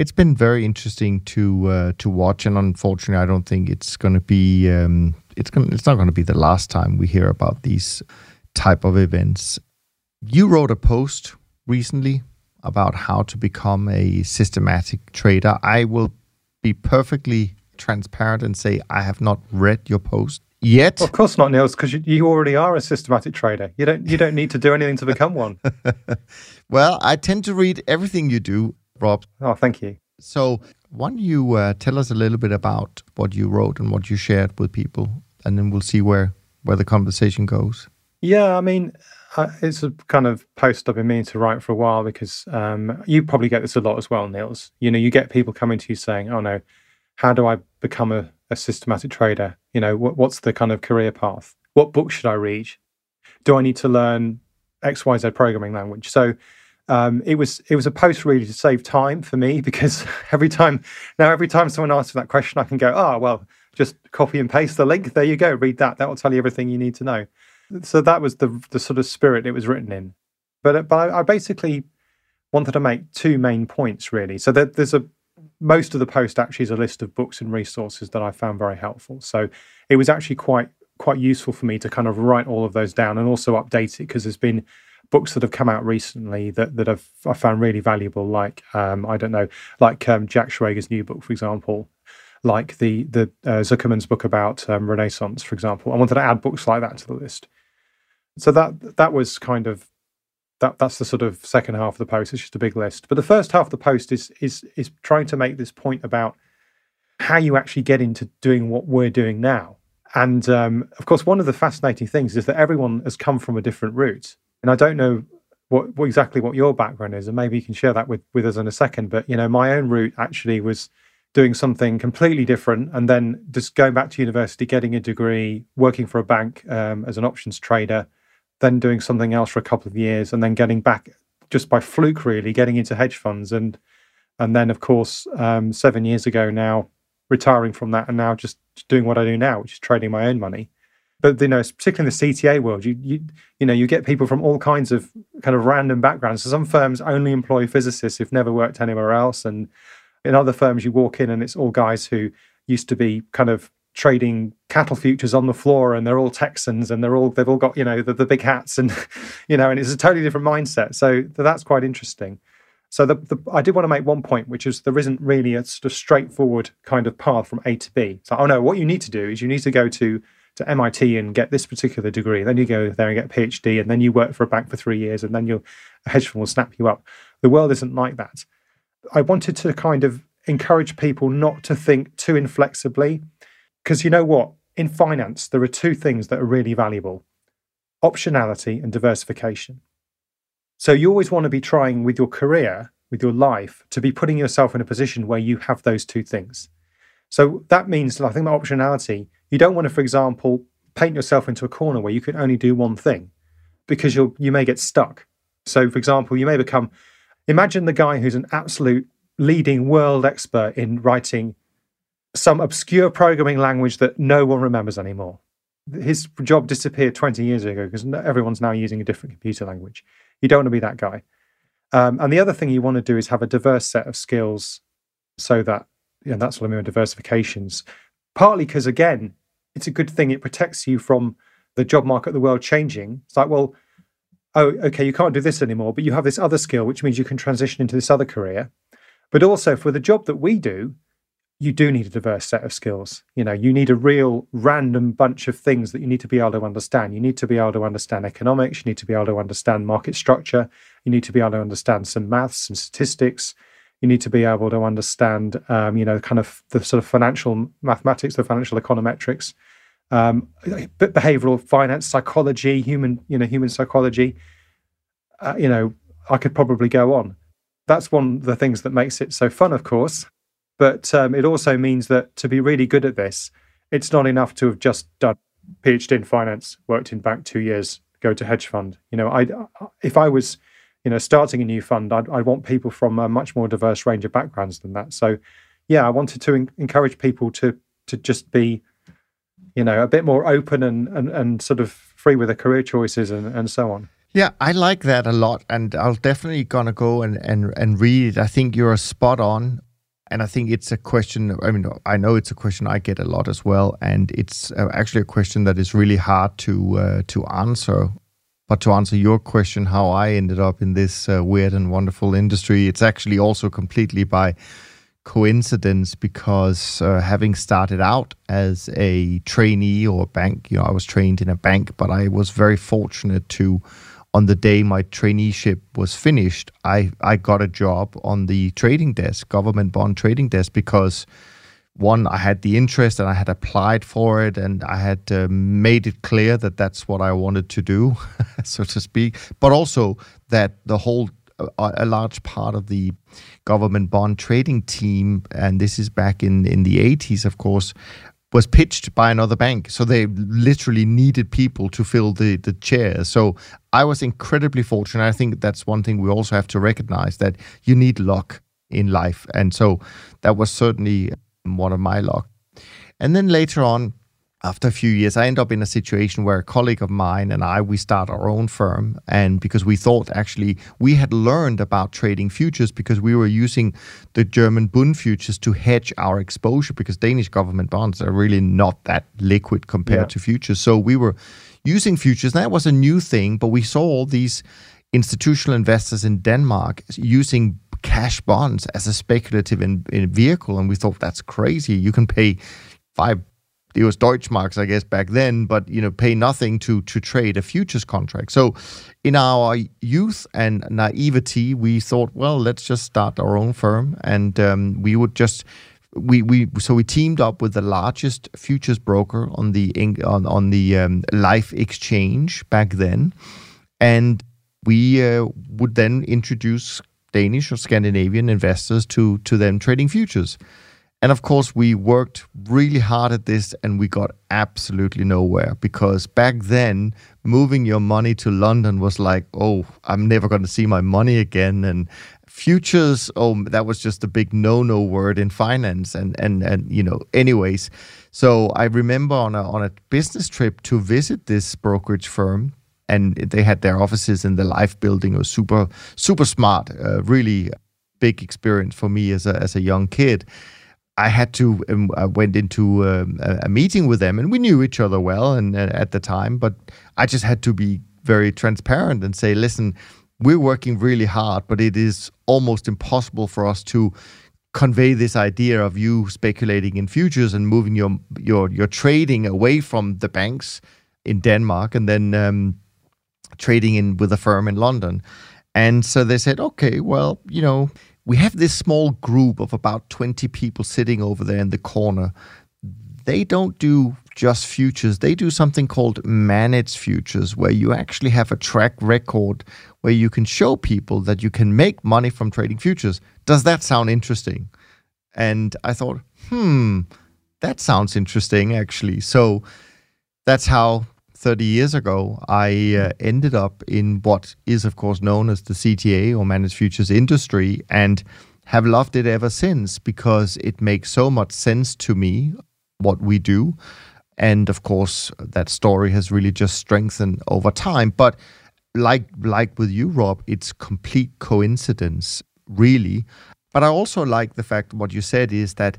it's been very interesting to uh, to watch, and unfortunately, I don't think it's going to be um, it's going it's not going to be the last time we hear about these type of events. You wrote a post recently about how to become a systematic trader. I will be perfectly transparent and say I have not read your post yet. Well, of course not, Niels, because you, you already are a systematic trader. You don't you don't need to do anything to become one. well, I tend to read everything you do, Rob. Oh, thank you. So, why don't you uh, tell us a little bit about what you wrote and what you shared with people, and then we'll see where where the conversation goes. Yeah, I mean, uh, it's a kind of post I've been meaning to write for a while because um, you probably get this a lot as well, Niels. You know, you get people coming to you saying, "Oh no, how do I become a, a systematic trader? You know, what, what's the kind of career path? What book should I read? Do I need to learn X, Y, Z programming language?" So. Um, it was it was a post really to save time for me because every time now every time someone asks that question I can go oh well just copy and paste the link there you go read that that will tell you everything you need to know so that was the the sort of spirit it was written in. But but I, I basically wanted to make two main points really. So that there's a most of the post actually is a list of books and resources that I found very helpful. So it was actually quite quite useful for me to kind of write all of those down and also update it because there's been books that have come out recently that that I've I found really valuable. Like um, I don't know, like um, Jack Schwager's new book, for example, like the the uh, Zuckerman's book about um, Renaissance, for example. I wanted to add books like that to the list. So that that was kind of that that's the sort of second half of the post. It's just a big list. But the first half of the post is is is trying to make this point about how you actually get into doing what we're doing now. And um, of course, one of the fascinating things is that everyone has come from a different route. And I don't know what, what exactly what your background is, and maybe you can share that with with us in a second. But you know, my own route actually was doing something completely different and then just going back to university getting a degree working for a bank um, as an options trader then doing something else for a couple of years and then getting back just by fluke really getting into hedge funds and and then of course um, seven years ago now retiring from that and now just doing what i do now which is trading my own money but you know particularly in the cta world you you you know you get people from all kinds of kind of random backgrounds. So some firms only employ physicists who've never worked anywhere else and in other firms you walk in and it's all guys who used to be kind of trading cattle futures on the floor and they're all Texans and they're all they've all got you know the, the big hats and you know and it's a totally different mindset. So that's quite interesting. So the, the, I did want to make one point which is there isn't really a sort of straightforward kind of path from A to B. So oh no what you need to do is you need to go to to MIT and get this particular degree then you go there and get a PhD and then you work for a bank for three years and then you'll hedge fund will snap you up the world isn't like that I wanted to kind of encourage people not to think too inflexibly. Because you know what? In finance, there are two things that are really valuable optionality and diversification. So you always want to be trying with your career, with your life, to be putting yourself in a position where you have those two things. So that means, I think, about optionality, you don't want to, for example, paint yourself into a corner where you can only do one thing because you'll, you may get stuck. So, for example, you may become Imagine the guy who's an absolute leading world expert in writing some obscure programming language that no one remembers anymore. his job disappeared 20 years ago because everyone's now using a different computer language. You don't want to be that guy. Um, and the other thing you want to do is have a diverse set of skills so that, you know, that's what I mean with diversifications. Partly because, again, it's a good thing. It protects you from the job market, the world changing. It's like, well, oh, okay, you can't do this anymore, but you have this other skill, which means you can transition into this other career. But also for the job that we do, you do need a diverse set of skills. You know, you need a real random bunch of things that you need to be able to understand. You need to be able to understand economics. You need to be able to understand market structure. You need to be able to understand some maths and statistics. You need to be able to understand, um, you know, kind of the sort of financial mathematics, the financial econometrics, um, behavioral finance, psychology, human, you know, human psychology. Uh, you know, I could probably go on. That's one of the things that makes it so fun, of course. But um, it also means that to be really good at this, it's not enough to have just done PhD in finance, worked in bank two years, go to hedge fund. You know, I if I was, you know, starting a new fund, I'd, I'd want people from a much more diverse range of backgrounds than that. So, yeah, I wanted to en- encourage people to to just be, you know, a bit more open and and, and sort of free with their career choices and, and so on. Yeah, I like that a lot, and I'll definitely gonna go and and and read it. I think you're spot on and I think it's a question. I mean, I know it's a question I get a lot as well, and it's uh, actually a question that is really hard to uh, to answer. But to answer your question, how I ended up in this uh, weird and wonderful industry, it's actually also completely by coincidence because uh, having started out as a trainee or a bank, you know, I was trained in a bank, but I was very fortunate to on the day my traineeship was finished, I, I got a job on the trading desk, government bond trading desk, because one, I had the interest and I had applied for it and I had uh, made it clear that that's what I wanted to do, so to speak. But also that the whole, a large part of the government bond trading team, and this is back in, in the 80s, of course, was pitched by another bank. So they literally needed people to fill the, the chairs. So I was incredibly fortunate. I think that's one thing we also have to recognize that you need luck in life. And so that was certainly one of my luck. And then later on, after a few years, I end up in a situation where a colleague of mine and I we start our own firm, and because we thought actually we had learned about trading futures because we were using the German Bund futures to hedge our exposure because Danish government bonds are really not that liquid compared yeah. to futures. So we were using futures. And that was a new thing, but we saw all these institutional investors in Denmark using cash bonds as a speculative in, in vehicle, and we thought that's crazy. You can pay five it was Deutschmarks, I guess, back then, but you know, pay nothing to to trade a futures contract. So, in our youth and naivety, we thought, well, let's just start our own firm, and um, we would just we we so we teamed up with the largest futures broker on the on on the um, LIFFE exchange back then, and we uh, would then introduce Danish or Scandinavian investors to to them trading futures. And of course, we worked really hard at this and we got absolutely nowhere because back then, moving your money to London was like, oh, I'm never going to see my money again. And futures, oh, that was just a big no no word in finance. And, and, and, you know, anyways. So I remember on a, on a business trip to visit this brokerage firm, and they had their offices in the LIFFE building. Was super, super smart, uh, really big experience for me as a, as a young kid. I had to um, I went into um, a, a, meeting with them, and we knew each other well, and uh, at the time, but I just had to be very transparent and say, listen, we're working really hard, but it is almost impossible for us to convey this idea of you speculating in futures and moving your your your trading away from the banks in Denmark and then um, trading in with a firm in London. And so they said, okay, well, you know, we have this small group of about 20 people sitting over there in the corner. They don't do just futures, they do something called managed futures, where you actually have a track record where you can show people that you can make money from trading futures. Does that sound interesting? And I thought, hmm, that sounds interesting actually. So that's how 30 years ago, I uh, ended up in what is, of course, known as the CTA or managed futures industry and have loved it ever since because it makes so much sense to me what we do. and of course that story has really just strengthened over time. But like like with you, Rob, it's complete coincidence, really. But I also like the fact what you said is that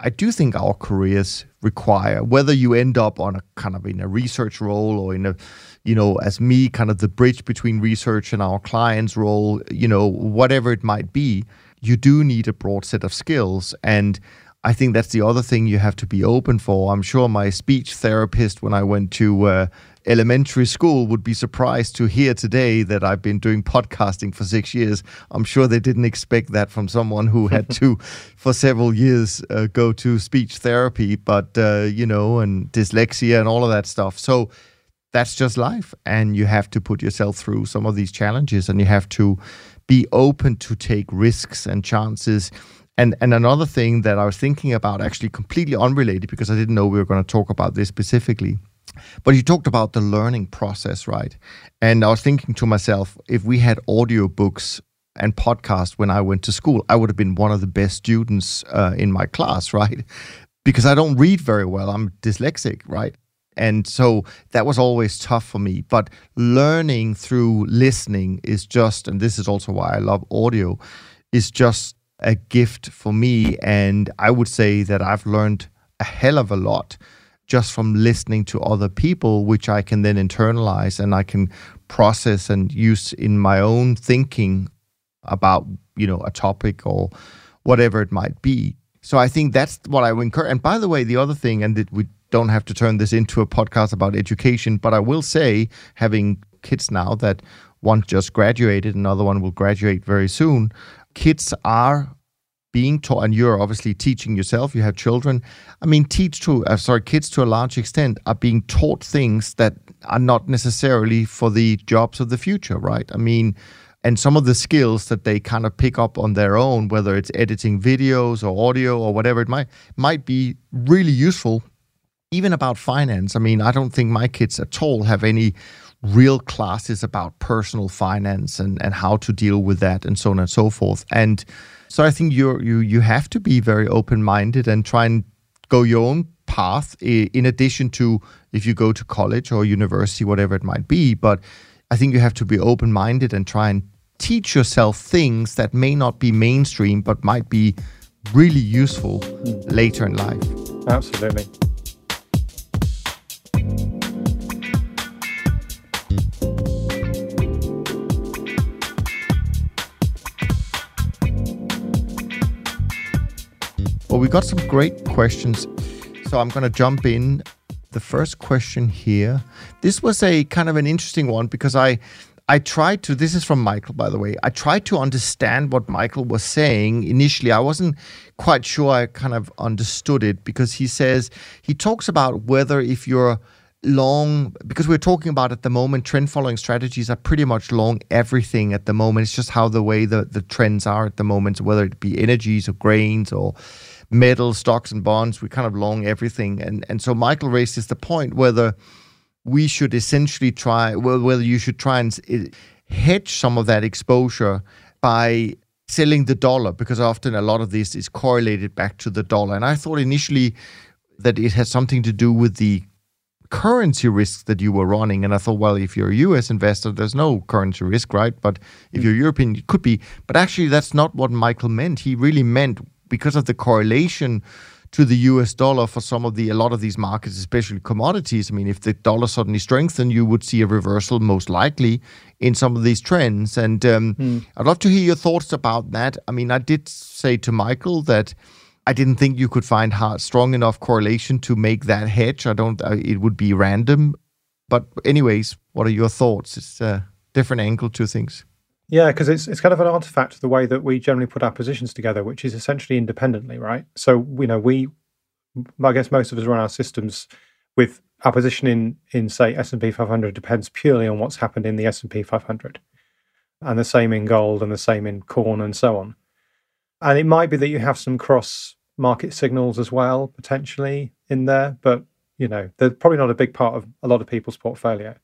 I do think our careers require whether you end up on a kind of in a research role or in a you know as me kind of the bridge between research and our clients role you know whatever it might be you do need a broad set of skills and I think that's the other thing you have to be open for. I'm sure my speech therapist, when I went to uh, elementary school, would be surprised to hear today that I've been doing podcasting for six years. I'm sure they didn't expect that from someone who had to, for several years, uh, go to speech therapy, but, uh, you know, and dyslexia and all of that stuff. So, that's just life. And you have to put yourself through some of these challenges and you have to be open to take risks and chances and and another thing that I was thinking about, actually completely unrelated, because I didn't know we were going to talk about this specifically. But you talked about the learning process, right? And I was thinking to myself, if we had audiobooks and podcasts when I went to school, I would have been one of the best students uh, in my class, right? Because I don't read very well. I'm dyslexic, right? And so that was always tough for me. But learning through listening is just, and this is also why I love audio, is just a gift for me. And I would say that I've learned a hell of a lot just from listening to other people, which I can then internalize and I can process and use in my own thinking about, you know, a topic or whatever it might be. So I think that's what I would encourage. And by the way, the other thing, and we don't have to turn this into a podcast about education, but I will say, having kids now that one just graduated, another one will graduate very soon kids are being taught, and you're obviously teaching yourself. You have children. I mean, teach to uh, sorry, kids to a large extent are being taught things that are not necessarily for the jobs of the future, right? I mean, and some of the skills that they kind of pick up on their own, whether it's editing videos or audio or whatever it might might be really useful. Even about finance. I mean, I don't think my kids at all have any real classes about personal finance and, and how to deal with that and so on and so forth. And so I think you you you have to be very open minded and try and go your own path in addition to if you go to college or university, whatever it might be. But I think you have to be open minded and try and teach yourself things that may not be mainstream but might be really useful hmm. later in life. Absolutely. Well, we got some great questions. So I'm going to jump in. The first question here. This was a kind of an interesting one because I I tried to this is from Michael by the way. I tried to understand what Michael was saying. Initially, I wasn't quite sure I kind of understood it because he says he talks about whether if you're long because we're talking about at the moment trend following strategies are pretty much long everything at the moment it's just how the way the, the trends are at the moment whether it be energies or grains or metal stocks and bonds. We kind of long everything, and and so Michael raises the point whether we should essentially try well whether you should try and eh, hedge some of that exposure by selling the dollar because often a lot of this is correlated back to the dollar. And I thought initially that it had something to do with the currency risks that you were running. And I thought, well, if you're a US investor, there's no currency risk, right? But if mm. you're European, it could be. But actually, that's not what Michael meant. He really meant because of the correlation to the US dollar for some of the a lot of these markets, especially commodities. I mean, if the dollar suddenly strengthened, you would see a reversal most likely in some of these trends. And um, mm. I'd love to hear your thoughts about that. I mean, I did say to Michael that I didn't think you could find hard, strong enough correlation to make that hedge. I don't. Uh, it would be random. But anyways, what are your thoughts? It's a different angle to things. Yeah, because it's it's kind of an artifact of the way that we generally put our positions together, which is essentially independently, right? So you know, we, I guess most of us run our systems with our position in in say S and P 500 depends purely on what's happened in the S and P 500, and the same in gold and the same in corn and so on. And it might be that you have some cross market signals as well potentially in there, but you know, they're probably not a big part of a lot of people's portfolio.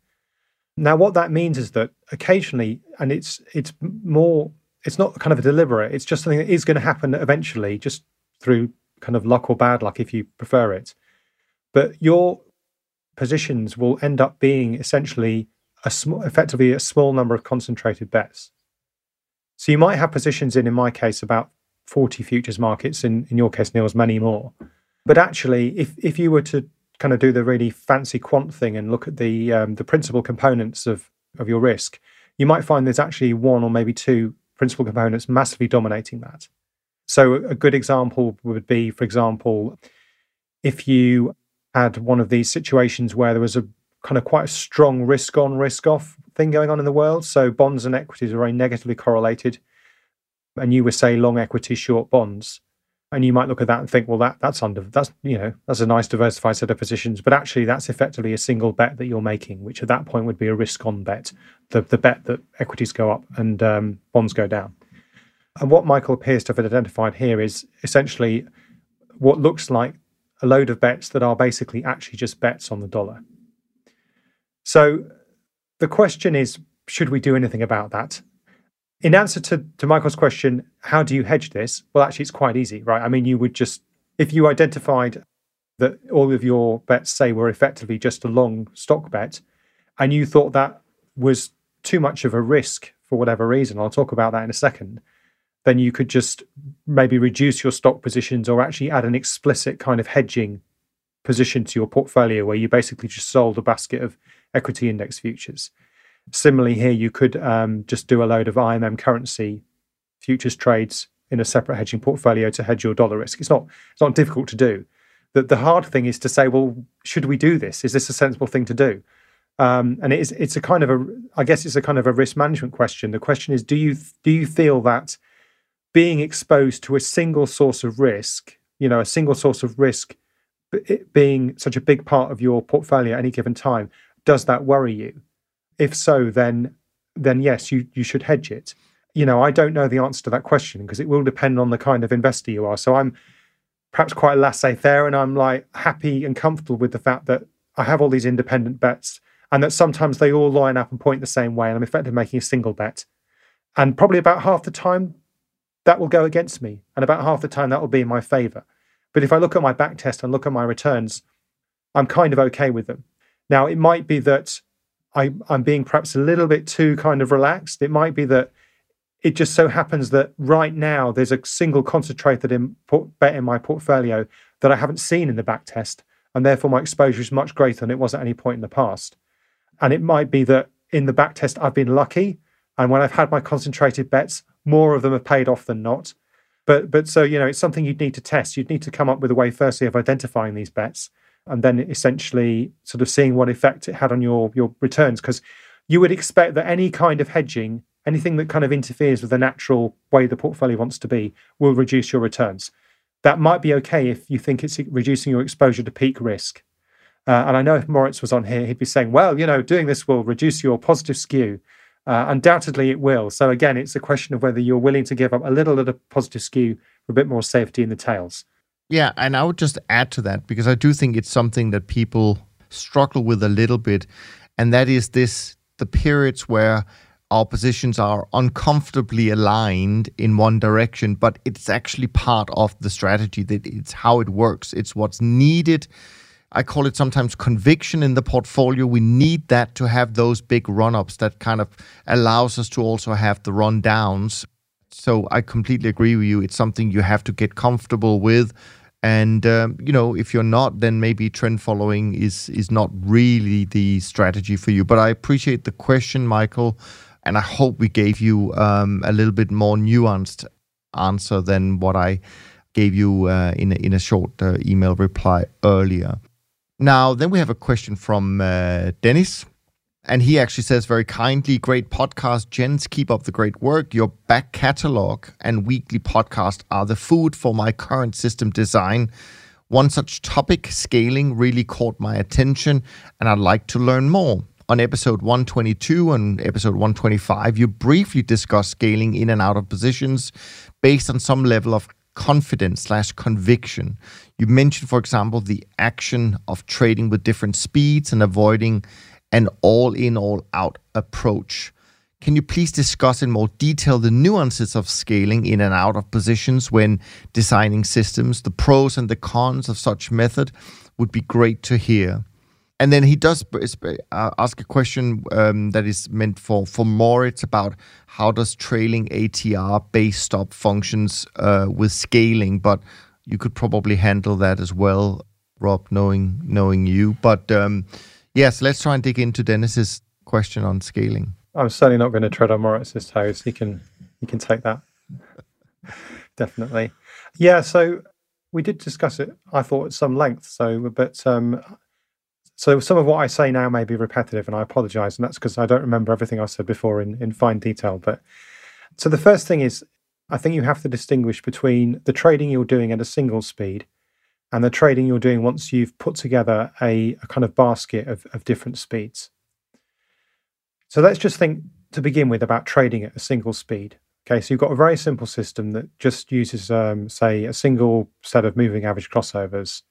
Now, what that means is that occasionally, and it's it's more, it's not kind of a deliberate. It's just something that is going to happen eventually, just through kind of luck or bad luck, if you prefer it. But your positions will end up being essentially a small, effectively a small number of concentrated bets. So you might have positions in, in my case, about 40 futures markets, in, in your case, Niels, many more. But actually, if, if you were to kind of do the really fancy quant thing and look at the um, the principal components of, of your risk, you might find there's actually one or maybe two principal components massively dominating that. So a good example would be, for example, if you had one of these situations where there was a kind of quite a strong risk on, risk off thing going on in the world. So bonds and equities are very negatively correlated. And you were say long equity, short bonds. And you might look at that and think, well, that that's under that's you know, that's a nice diversified set of positions. But actually that's effectively a single bet that you're making, which at that point would be a risk on bet. The the bet that equities go up and um, bonds go down. And what Michael appears to have identified here is essentially what looks like a load of bets that are basically actually just bets on the dollar. So the question is should we do anything about that? In answer to, to Michael's question, how do you hedge this? Well, actually, it's quite easy, right? I mean, you would just, if you identified that all of your bets, say, were effectively just a long stock bet, and you thought that was too much of a risk for whatever reason, I'll talk about that in a second, then you could just maybe reduce your stock positions or actually add an explicit kind of hedging position to your portfolio where you basically just sold a basket of equity index futures. Similarly, here you could um, just do a load of IMM currency futures trades in a separate hedging portfolio to hedge your dollar risk. It's not it's not difficult to do. The, the hard thing is to say, well, should we do this? Is this a sensible thing to do? Um, and it is it's a kind of a I guess it's a kind of a risk management question. The question is, do you do you feel that being exposed to a single source of risk, you know, a single source of risk being such a big part of your portfolio at any given time, does that worry you? If so, then then yes, you you should hedge it. You know, I don't know the answer to that question because it will depend on the kind of investor you are. So I'm perhaps quite laissez-faire, and I'm like happy and comfortable with the fact that I have all these independent bets, and that sometimes they all line up and point the same way, and I'm effectively making a single bet. And probably about half the time, that will go against me, and about half the time that will be in my favor. But if I look at my back test and look at my returns, I'm kind of okay with them. Now, it might be that I, am being perhaps a little bit too kind of relaxed. It might be that it just so happens that right now there's a single concentrated in, bet in my portfolio that I haven't seen in the back test, and therefore my exposure is much greater than it was at any point in the past. And it might be that in the back test I've been lucky, and when I've had my concentrated bets, more of them have paid off than not. But but so you know it's something you'd need to test. You'd need to come up with a way, firstly, of identifying these bets and then essentially sort of seeing what effect it had on your your returns because you would expect that any kind of hedging anything that kind of interferes with the natural way the portfolio wants to be will reduce your returns. That might be okay if you think it's reducing your exposure to peak risk. Uh, and i know if moritz was on here he'd be saying well you know doing this will reduce your positive skew. Uh, undoubtedly it will. So again it's a question of whether you're willing to give up a little bit of positive skew for a bit more safety in the tails yeah, and I would just add to that because I do think it's something that people struggle with a little bit, and that is this the periods where our positions are uncomfortably aligned in one direction, but it's actually part of the strategy that it's how it works. It's what's needed. I call it sometimes conviction in the portfolio. We need that to have those big run ups that kind of allows us to also have the run downs so I completely agree with you. It's something you have to get comfortable with. And um, you know, if you're not, then maybe trend following is is not really the strategy for you. But I appreciate the question, Michael, and I hope we gave you um, a little bit more nuanced answer than what I gave you uh, in a, in a short uh, email reply earlier. Now, then we have a question from uh, Dennis. And he actually says very kindly, great podcast, gents. Keep up the great work. Your back catalog and weekly podcast are the food for my current system design. One such topic, scaling, really caught my attention, and I'd like to learn more. On episode 122 and episode 125, you briefly discuss scaling in and out of positions based on some level of confidence slash conviction. You mentioned, for example, the action of trading with different speeds and avoiding an all in, all out approach. Can you please discuss in more detail the nuances of scaling in and out of positions when designing systems? The pros and the cons of such method would be great to hear. and then he does uh, ask a question um, that is meant for for Moritz about how does trailing ATR base stop functions uh, with scaling, but you could probably handle that as well, Rob, knowing knowing you. But um, yes, let's try and dig into Dennis's question on scaling. I'm certainly not going to tread on Moritz's toes. He can he can take that. Definitely. Yeah, so we did discuss it, I thought, at some length. So, but um, so some of what I say now may be repetitive, and I apologize. And that's because I don't remember everything I said before in, in fine detail. But so the first thing is, I think you have to distinguish between the trading you're doing at a single speed and the trading you're doing once you've put together a, a kind of basket of, of different speeds. So let's just think to begin with about trading at a single speed. Okay, so you've got a very simple system that just uses, um, say, a single set of moving average crossovers,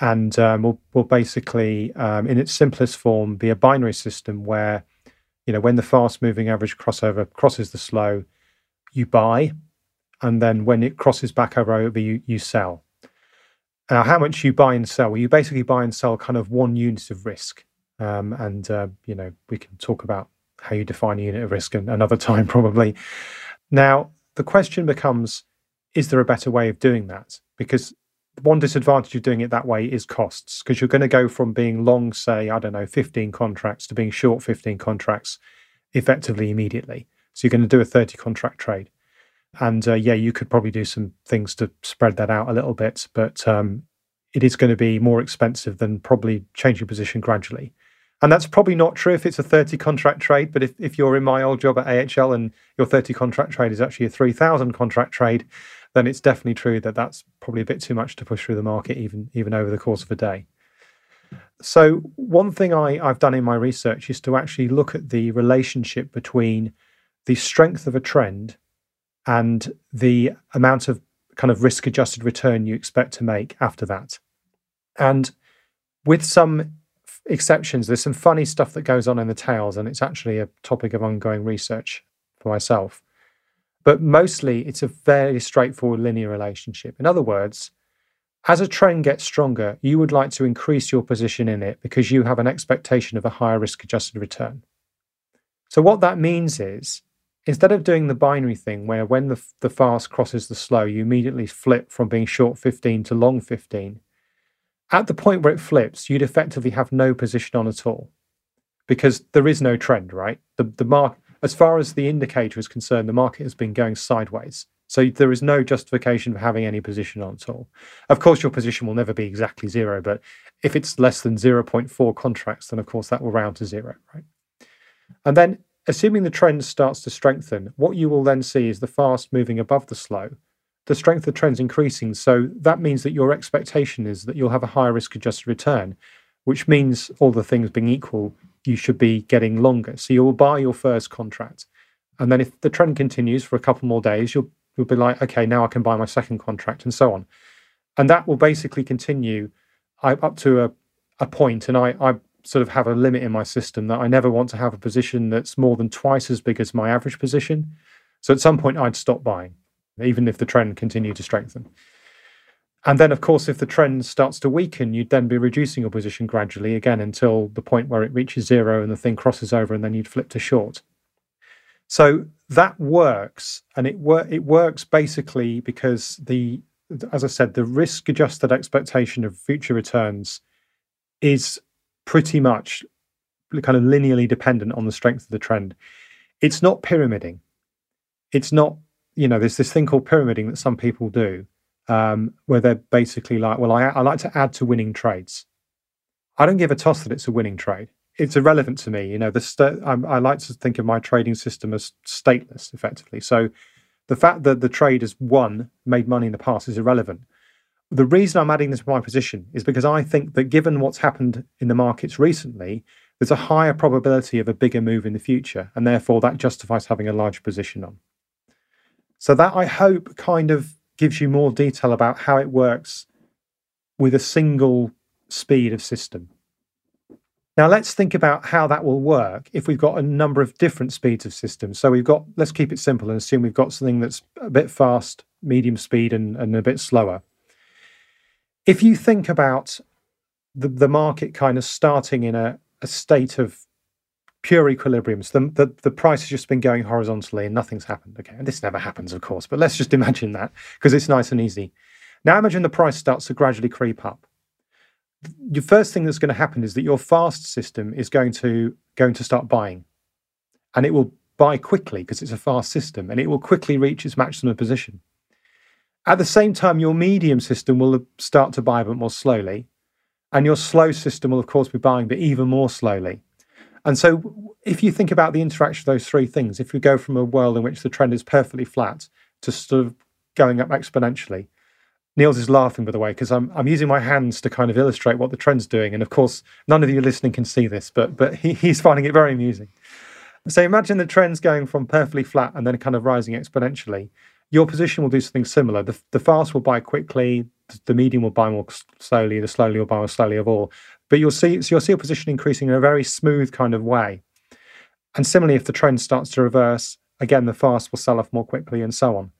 and um, will will basically, um, in its simplest form, be a binary system where, you know, when the fast moving average crossover crosses the slow, you buy, and then when it crosses back over you you sell. Now, how much you buy and sell? You basically buy and sell kind of one unit of risk. Um, and uh, you know we can talk about how you define a unit of risk another time probably. Now the question becomes: Is there a better way of doing that? Because one disadvantage of doing it that way is costs, because you're going to go from being long, say, I don't know, 15 contracts to being short 15 contracts effectively immediately. So you're going to do a 30 contract trade. And uh, yeah, you could probably do some things to spread that out a little bit, but um, it is going to be more expensive than probably changing position gradually. And that's probably not true if it's a 30 contract trade. But if, if you're in my old job at AHL and your 30 contract trade is actually a 3,000 contract trade, then it's definitely true that that's probably a bit too much to push through the market, even, even over the course of a day. So, one thing I, I've done in my research is to actually look at the relationship between the strength of a trend and the amount of kind of risk adjusted return you expect to make after that. And with some exceptions. There's some funny stuff that goes on in the tails, and it's actually a topic of ongoing research for myself. But mostly, it's a very straightforward linear relationship. In other words, as a trend gets stronger, you would like to increase your position in it because you have an expectation of a higher risk adjusted return. So, what that means is instead of doing the binary thing where when the, the fast crosses the slow, you immediately flip from being short 15 to long 15, at the point where it flips, you'd effectively have no position on at all because there is no trend, right? The, the mark, as far as the indicator is concerned, the market has been going sideways. So there is no justification for having any position on at all. Of course, your position will never be exactly zero, but if it's less than 0.4 contracts, then of course that will round to zero, right? And then, assuming the trend starts to strengthen, what you will then see is the fast moving above the slow the strength of trend's increasing. So that means that your expectation is that you'll have a higher risk adjusted return, which means all the things being equal, you should be getting longer. So you'll buy your first contract. And then if the trend continues for a couple more days, you'll you'll be like, okay, now I can buy my second contract and so on. And that will basically continue up to a, a point. And I, I sort of have a limit in my system that I never want to have a position that's more than twice as big as my average position. So at some point I'd stop buying even if the trend continued to strengthen. And then, of course, if the trend starts to weaken, you'd then be reducing your position gradually again until the point where it reaches zero and the thing crosses over, and then you'd flip to short. So that works, and it wor- it works basically because the, as I said, the risk-adjusted expectation of future returns is pretty much kind of linearly dependent on the strength of the trend. It's not pyramiding. It's not you know, there's this thing called pyramiding that some people do, um, where they're basically like, well, I, I like to add to winning trades. I don't give a toss that it's a winning trade. It's irrelevant to me. You know, the st- I like to think of my trading system as stateless, effectively. So the fact that the trade has won, made money in the past is irrelevant. The reason I'm adding this to my position is because I think that given what's happened in the markets recently, there's a higher probability of a bigger move in the future, and therefore that justifies having a large position on. So that I hope kind of gives you more detail about how it works with a single speed of system. Now let's think about how that will work if we've got a number of different speeds of systems. So we've got, let's keep it simple and assume we've got something that's a bit fast, medium speed, and, and a bit slower. If you think about the, the market kind of starting in a, a state of pure equilibrium. So the, the, the price has just been going horizontally and nothing's happened. Okay. And this never happens, of course, but let's just imagine that because it's nice and easy. Now imagine the price starts to gradually creep up. Your first thing that's going to happen is that your fast system is going to going to start buying. And it will buy quickly because it's a fast system and it will quickly reach its maximum position. At the same time, your medium system will start to buy but more slowly. And your slow system will, of course, be buying but even more slowly. And so, if you think about the interaction of those three things, if you go from a world in which the trend is perfectly flat to sort of going up exponentially, Niels is laughing, by the way, because I'm I'm using my hands to kind of illustrate what the trend's doing, and of course, none of you listening can see this, but but he, he's finding it very amusing. So imagine the trends going from perfectly flat and then kind of rising exponentially. Your position will do something similar. The, the fast will buy quickly, the medium will buy more slowly, the slowly will buy more slowly of all. But you'll see, so you'll see your position increasing in a very smooth kind of way. And similarly, if the trend starts to reverse, again, the fast will sell off more quickly and so on.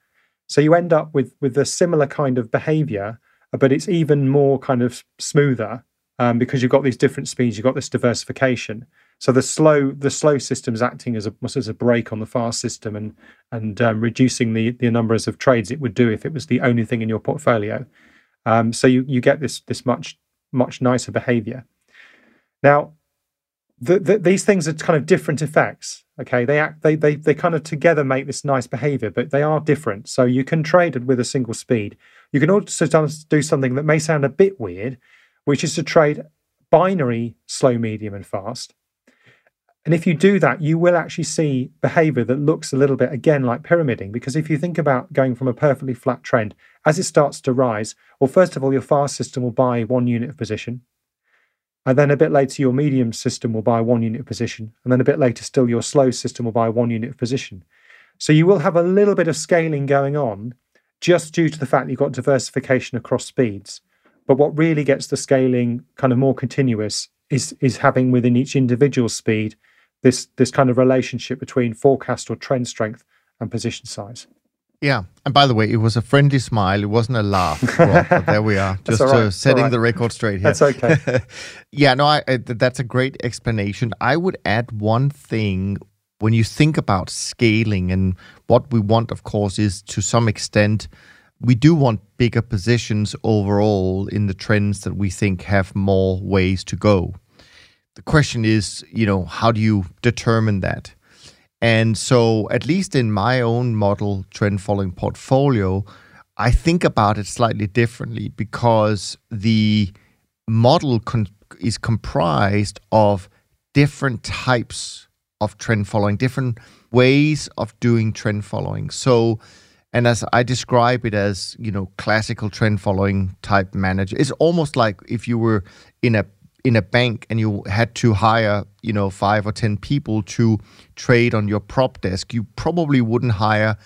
So you end up with with a similar kind of behavior, but it's even more kind of smoother um, because you've got these different speeds, you've got this diversification. So the slow the slow system is acting as a as a brake on the fast system and and um, reducing the the numbers of trades it would do if it was the only thing in your portfolio. Um, so you you get this this much much nicer behavior. Now, the, the, these things are kind of different effects. Okay, they act they, they they kind of together make this nice behavior, but they are different. So you can trade with a single speed. You can also do something that may sound a bit weird, which is to trade binary slow, medium, and fast. And if you do that, you will actually see behavior that looks a little bit again like pyramiding. Because if you think about going from a perfectly flat trend, as it starts to rise, well, first of all, your fast system will buy one unit of position. And then a bit later, your medium system will buy one unit of position. And then a bit later, still, your slow system will buy one unit of position. So you will have a little bit of scaling going on just due to the fact you've got diversification across speeds. But what really gets the scaling kind of more continuous is, is having within each individual speed this this kind of relationship between forecast or trend strength and position size. Yeah, and by the way, it was a friendly smile. It wasn't a laugh. Well, there we are, just right. uh, setting right. the record straight here. That's okay. yeah, no, I, I, that's a great explanation. I would add one thing when you think about scaling, and what we want, of course, is to some extent we do want bigger positions overall in the trends that we think have more ways to go the question is, you know, how do you determine that? And so, at least in my own model trend following portfolio, I think about it slightly differently because the model con- is comprised of different types of trend following, different ways of doing trend following. So, and as I describe it as, you know, classical trend following type manager, it's almost like if you were in a in a bank and you had to hire, you know, five or 10 people to trade on your prop desk, you probably wouldn't hire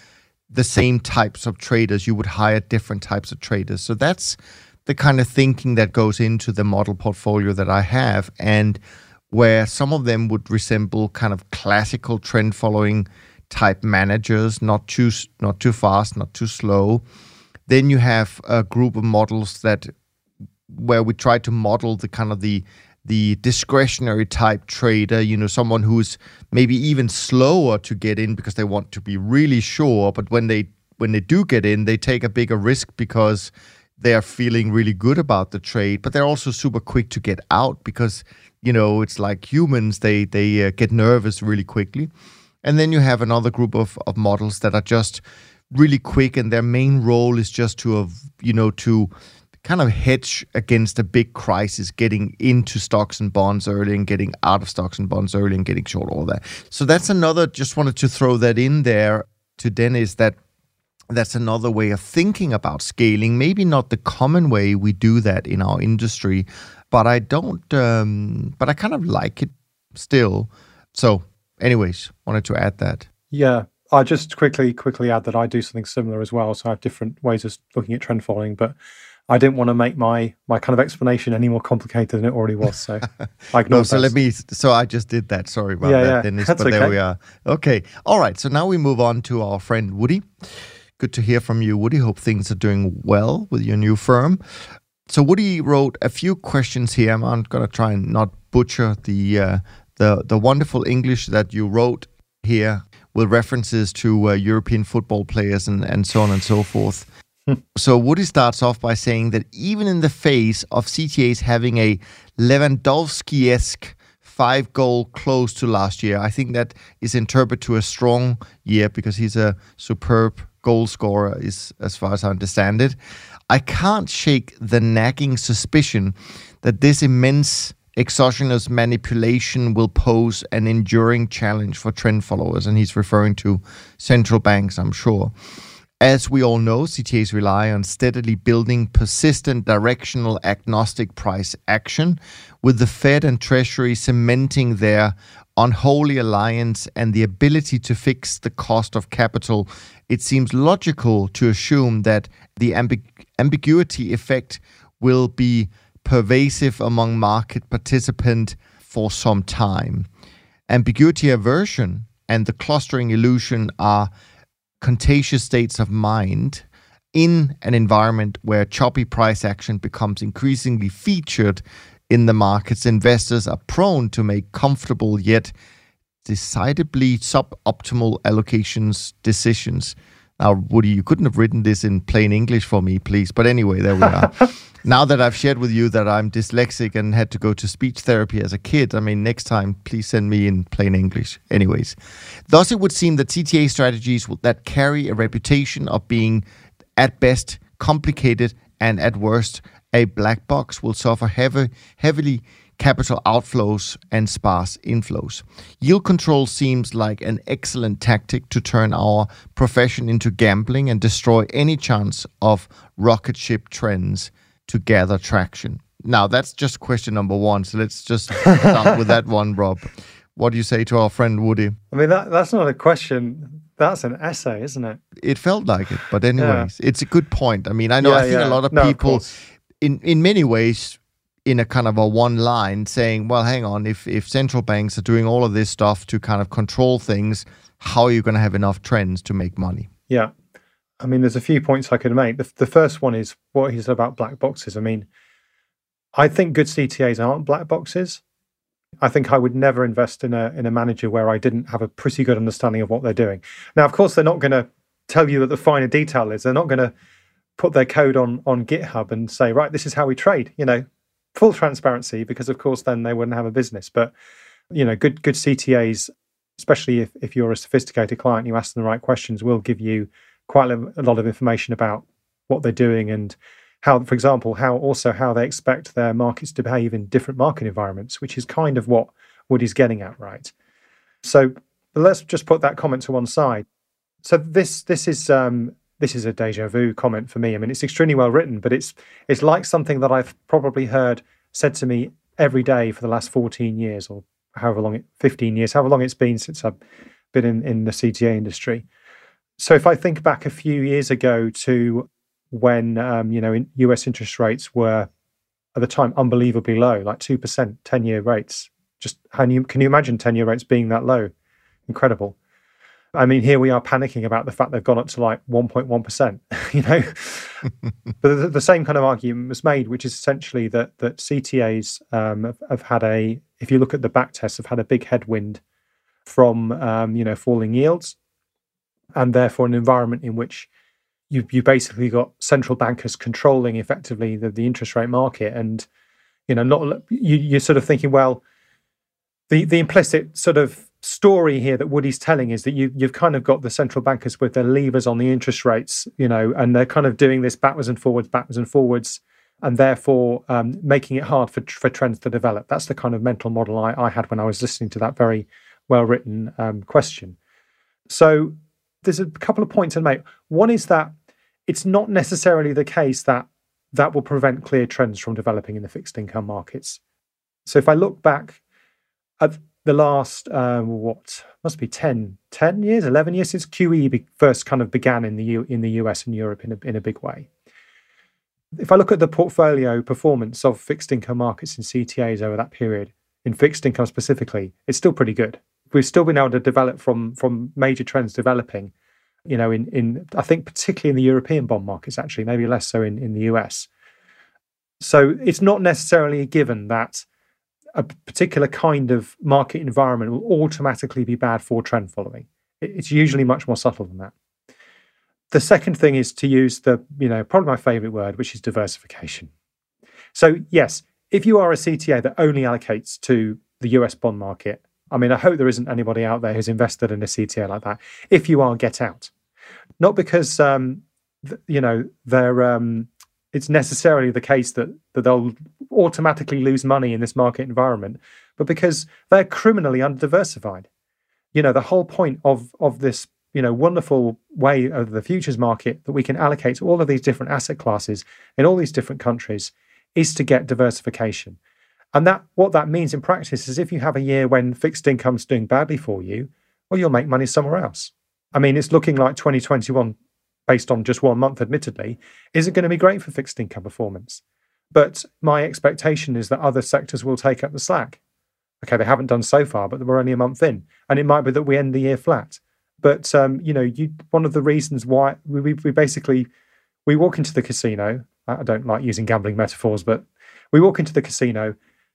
the same types of traders. You would hire different types of traders. So that's the kind of thinking that goes into the model portfolio that I have. And where some of them would resemble kind of classical trend following type managers, not too not too fast, not too slow. Then you have a group of models that where we try to model the kind of the the discretionary type trader, you know, someone who's maybe even slower to get in because they want to be really sure, but when they when they do get in, they take a bigger risk because they are feeling really good about the trade, but they're also super quick to get out because you know it's like humans; they they uh, get nervous really quickly. And then you have another group of of models that are just really quick, and their main role is just to have you know to kind of hedge against a big crisis, getting into stocks and bonds early and getting out of stocks and bonds early and getting short, all that. So that's another, just wanted to throw that in there to Dennis that that's another way of thinking about scaling. Maybe not the common way we do that in our industry, but I don't, um, but I kind of like it still. So, anyways, wanted to add that. Yeah, I just quickly quickly add that I do something similar as well. So I have different ways of looking at trend following, but I didn't want to make my my kind of explanation any more complicated than it already was. So I ignored. no, so let me. So I just did that. Sorry about yeah, that, yeah. Dennis. That's but okay. there we are. Okay. All right. So now we move on to our friend Woody. Good to hear from you, Woody. Hope things are doing well with your new firm. So Woody wrote a few questions here. I'm going to try and not butcher the uh, the the wonderful English that you wrote here with references to uh, European football players and, and so on and so forth. so Woody starts off by saying that even in the face of CTAs having a Lewandowski-esque five goal close to last year, I think that is interpreted to a strong year because he's a superb goal scorer, is as far as I understand it. I can't shake the nagging suspicion that this immense exogenous manipulation will pose an enduring challenge for trend followers. And he's referring to central banks, I'm sure. As we all know, CTAs rely on steadily building persistent directional agnostic price action, with the Fed and Treasury cementing their unholy alliance and the ability to fix the cost of capital. It seems logical to assume that the ambig- ambiguity effect will be pervasive among market participants for some time. Ambiguity aversion and the clustering illusion are contagious states of mind in an environment where choppy price action becomes increasingly featured in the markets, investors are prone to make comfortable yet decidedly suboptimal allocations decisions. Now, Woody, you couldn't have written this in plain English for me, please. But anyway, there we are. now that I've shared with you that I'm dyslexic and had to go to speech therapy as a kid, I mean, next time, please send me in plain English. Anyways, thus it would seem that CTA strategies that carry a reputation of being, at best, complicated and at worst, a black box will suffer heavy, heavily capital outflows and sparse inflows. Yield control seems like an excellent tactic to turn our profession into gambling and destroy any chance of rocket ship trends to gather traction? Now, that's just question number one. So let's just start with that one, Rob. What do you say to our friend Woody? I mean, that, that's not a question. That's an essay, isn't it? It felt like it. But, anyways, yeah. it's a good point. I mean, I know, yeah, I think yeah. a lot of no, people, of in, in many ways, in a kind of a one line saying, well, hang on, if, if central banks are doing all of this stuff to kind of control things, how are you going to have enough trends to make money? Yeah. I mean, there's a few points I could make. The, the first one is what he said about black boxes. I mean, I think good CTAs aren't black boxes. I think I would never invest in a in a manager where I didn't have a pretty good understanding of what they're doing. Now, of course, they're not going to tell you that the finer detail is. They're not going to put their code on on GitHub and say, right, this is how we trade. You know, full transparency, because of course, then they wouldn't have a business. But you know, good good CTAs, especially if if you're a sophisticated client, you ask them the right questions, will give you quite a lot of information about what they're doing and how, for example, how also how they expect their markets to behave in different market environments, which is kind of what Woody's getting at, right? So let's just put that comment to one side. So this this is um, this is a deja vu comment for me. I mean, it's extremely well written, but it's it's like something that I've probably heard said to me every day for the last 14 years or however long it 15 years, however long it's been since I've been in, in the CTA industry. So if I think back a few years ago to when um, you know in US interest rates were at the time unbelievably low, like two percent, ten year rates. Just how can you imagine ten year rates being that low? Incredible. I mean, here we are panicking about the fact they've gone up to like 1.1%, you know. but the, the, same kind of argument was made, which is essentially that that CTAs um, have, have, had a, if you look at the back tests, have had a big headwind from um, you know falling yields and therefore an environment in which you you basically got central bankers controlling effectively the, the interest rate market and you know not you, you're sort of thinking well the the implicit sort of story here that Woody's telling is that you you've kind of got the central bankers with their levers on the interest rates you know and they're kind of doing this backwards and forwards backwards and forwards and therefore um, making it hard for for trends to develop that's the kind of mental model I, I had when I was listening to that very well written um, question so there's a couple of points to make. One is that it's not necessarily the case that that will prevent clear trends from developing in the fixed income markets. So if I look back at the last, um, what? Must be 10, 10 years, 11 years since QE be- first kind of began in the, U- in the US and Europe in a, in a big way. If I look at the portfolio performance of fixed income markets in CTAs over that period, in fixed income specifically, it's still pretty good. We've still been able to develop from from major trends developing you know in in i think particularly in the european bond markets actually maybe less so in in the us So it's not necessarily a given that a particular kind of market environment will automatically be bad for trend following. It's usually much more subtle than that. The second thing is to use the, you know, probably my favorite word, which is diversification. So, yes, if you are a CTA that only allocates to the US bond market, I mean, I hope there isn't anybody out there who's invested in a CTA like that. If you are, get out. Not because, um, th- you know, they're, um, it's necessarily the case that, that they'll automatically lose money in this market environment, but because they're criminally underdiversified. You know, the whole point of, of this you know wonderful way of the futures market that we can allocate to all of these different asset classes in all these different countries is to get diversification. And that what that means in practice is if you have a year when fixed income's doing badly for you, well, you'll make money somewhere else. I mean, it's looking like 2021, based on just one month, admittedly, isn't going to be great for fixed income performance. But my expectation is that other sectors will take up the slack. Okay, they haven't done so far, but we're only a month in. And it might be that we end the year flat. But um, you know, you one of the reasons why we, we, we basically we walk into the casino. I don't like using gambling metaphors, but we walk into the casino.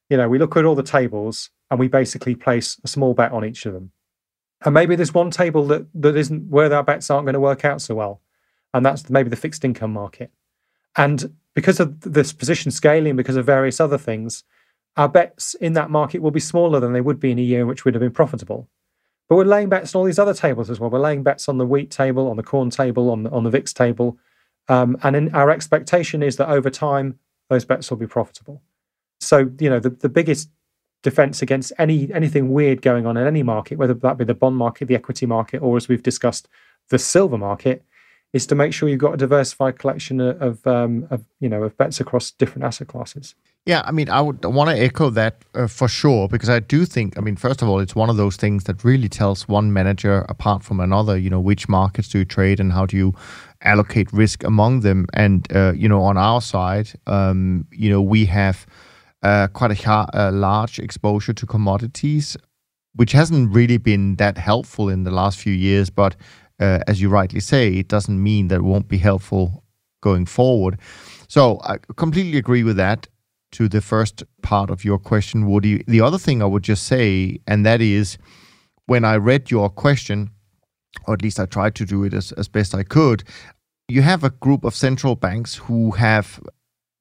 You know, we look at all the tables and we basically place a small bet on each of them. And maybe there's one table that that isn't where our bets aren't going to work out so well, and that's maybe the fixed income market. And because of this position scaling, because of various other things, our bets in that market will be smaller than they would be in a year in which we'd have been profitable. But we're laying bets on all these other tables as well. We're laying bets on the wheat table, on the corn table, on the, on the VIX table. Um, and in, our expectation is that over time, those bets will be profitable. So, you know, the, the biggest defense against any anything weird going on in any market, whether that be the bond market, the equity market, or as we've discussed, the silver market, is to make sure you've got a diversified collection of, um, of you know of bets across different asset classes. Yeah, I mean, I would want to echo that uh, for sure because I do think, I mean, first of all, it's one of those things that really tells one manager apart from another. You know, which markets do you trade and how do you allocate risk among them? And uh, you know, on our side, um, you know, we have uh, quite a, a large exposure to commodities, which hasn't really been that helpful in the last few years. But uh, as you rightly say, it doesn't mean that it won't be helpful going forward. So I completely agree with that to the first part of your question, Woody. The other thing I would just say, and that is when I read your question, or at least I tried to do it as, as best I could, you have a group of central banks who have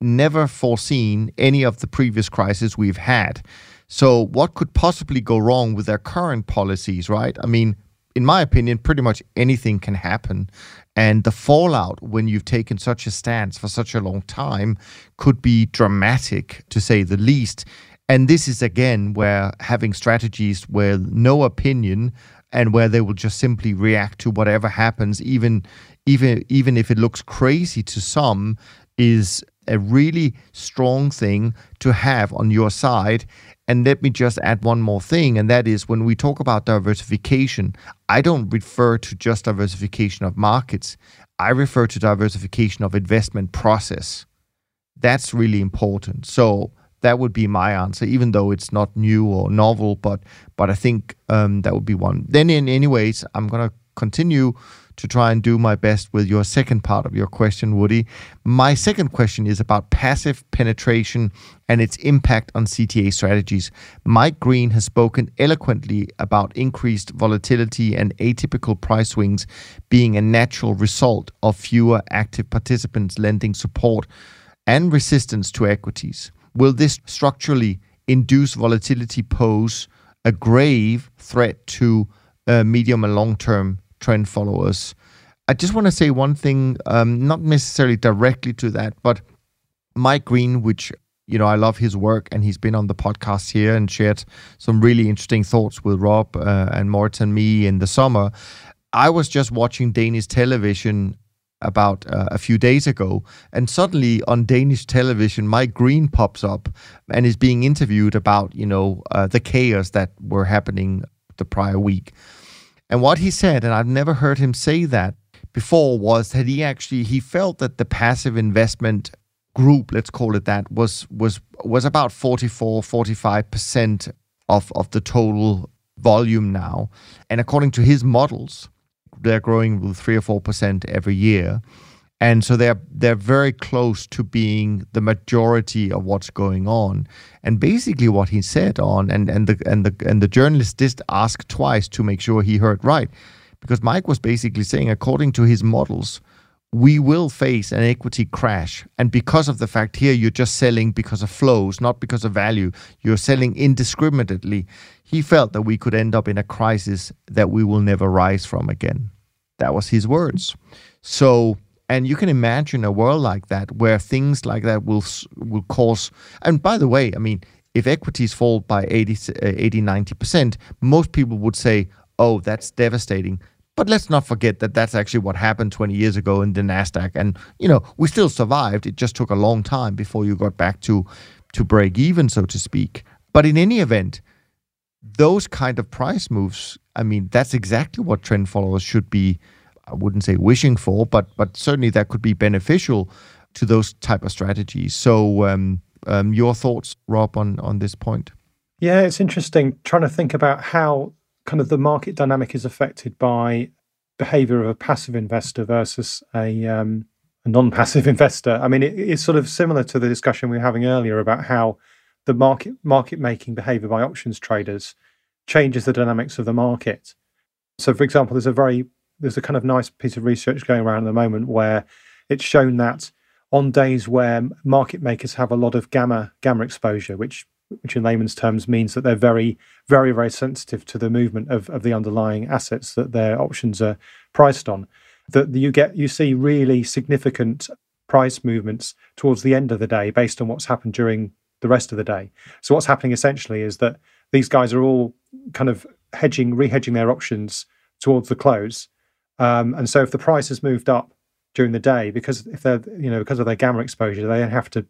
never foreseen any of the previous crises we've had. So, what could possibly go wrong with their current policies, right? I mean, in my opinion, pretty much anything can happen. And the fallout when you've taken such a stance for such a long time could be dramatic, to say the least. And this is again where having strategies where no opinion and where they will just simply react to whatever happens, even even even if it looks crazy to some, is a really strong thing to have on your side. And let me just add one more thing, and that is when we talk about diversification, I don't refer to just diversification of markets. I refer to diversification of investment process. That's really important. So that would be my answer, even though it's not new or novel, but but I think um, that would be one. Then, in anyways, I'm gonna continue to try and do my best with your second part of your question, Woody. My second question is about passive penetration and its impact on CTA strategies. Mike Green has spoken eloquently about increased volatility and atypical price swings being a natural result of fewer active participants lending support and resistance to equities. Will this structurally induce volatility pose a grave threat to uh, medium and long term trend followers. I just want to say one thing, um, not necessarily directly to that, but Mike Green, which you know, I love his work, and he's been on the podcast here and shared some really interesting thoughts with Rob uh, and Moritz and me in the summer. I was just watching Danish television about uh, a few days ago, and suddenly on Danish television, Mike Green pops up and is being interviewed about you know uh, the chaos that were happening the prior week. And what he said, and I've never heard him say that before, was that he actually he felt that the passive investment group, let's call it that, was was was about 44, 45% of, of the total volume now. And according to his models, they're growing with three or four percent every year. And so they're they're very close to being the majority of what's going on. And basically, what he said on and and the and the and the journalist did ask twice to make sure he heard right, because Mike was basically saying, according to his models, we will face an equity crash. And because of the fact here you're just selling because of flows, not because of value, you're selling indiscriminately. He felt that we could end up in a crisis that we will never rise from again. That was his words. So and you can imagine a world like that where things like that will will cause. And by the way, I mean, if equities fall by 80, eh, 80 90%, most people would say, oh, that's devastating. But let's not forget that that's actually what happened 20 years ago in the Nasdaq, and you know we still survived. It just took a long time before you got back to to break even, so to speak. But in any event, those kind of price moves, I mean, that's exactly what trend followers should be I wouldn't say wishing for, but but certainly that could be beneficial to those type of strategies. So, um, um, your thoughts, Rob, on on this point? Yeah, it's interesting trying to think about how kind of the market dynamic is affected by behavior of a passive investor versus a, um, a non-passive investor. I mean, it, it's sort of similar to the discussion we were having earlier about how the market market making behavior by options traders changes the dynamics of the market. So, for example, there's a very there's a kind of nice piece of research going around at the moment where it's shown that on days where market makers have a lot of gamma gamma exposure, which which in layman's terms means that they're very, very, very sensitive to the movement of, of the underlying assets that their options are priced on. That you get you see really significant price movements towards the end of the day based on what's happened during the rest of the day. So what's happening essentially is that these guys are all kind of hedging, rehedging their options towards the close um, and so if the price has moved up during the day, because if they're you know because of their gamma exposure, they have to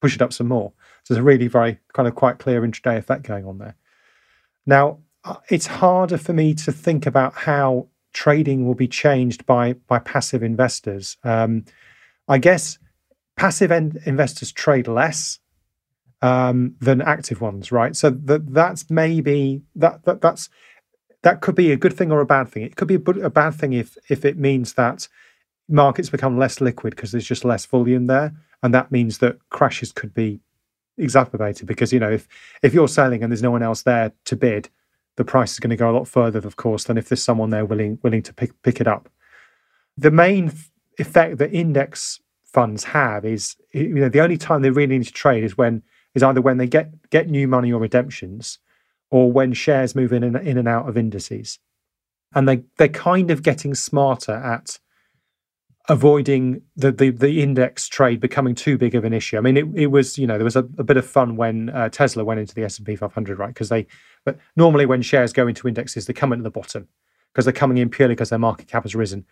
push it up some more. So there's a really very kind of quite clear intraday effect going on there. Now uh, it's harder for me to think about how trading will be changed by by passive investors. Um, I guess passive investors trade less um, than active ones, right? So that that's maybe that, that that's that could be a good thing or a bad thing. It could be a, a bad thing if if it means that markets become less liquid because there's just less volume there, and that means that crashes could be exacerbated because you know if if you're selling and there's no one else there to bid, the price is going to go a lot further, of course, than if there's someone there willing willing to pick pick it up. The main effect that index funds have is you know the only time they really need to trade is when is either when they get get new money or redemptions or when shares move in and, in and out of indices. And they, they're kind of getting smarter at avoiding the, the, the index trade becoming too big of an issue. I mean, it, it was, you know, there was a, a bit of fun when uh, Tesla went into the S&P 500, right? Because they, but normally when shares go into indexes, they come in the bottom because they're coming in purely because their market cap has risen.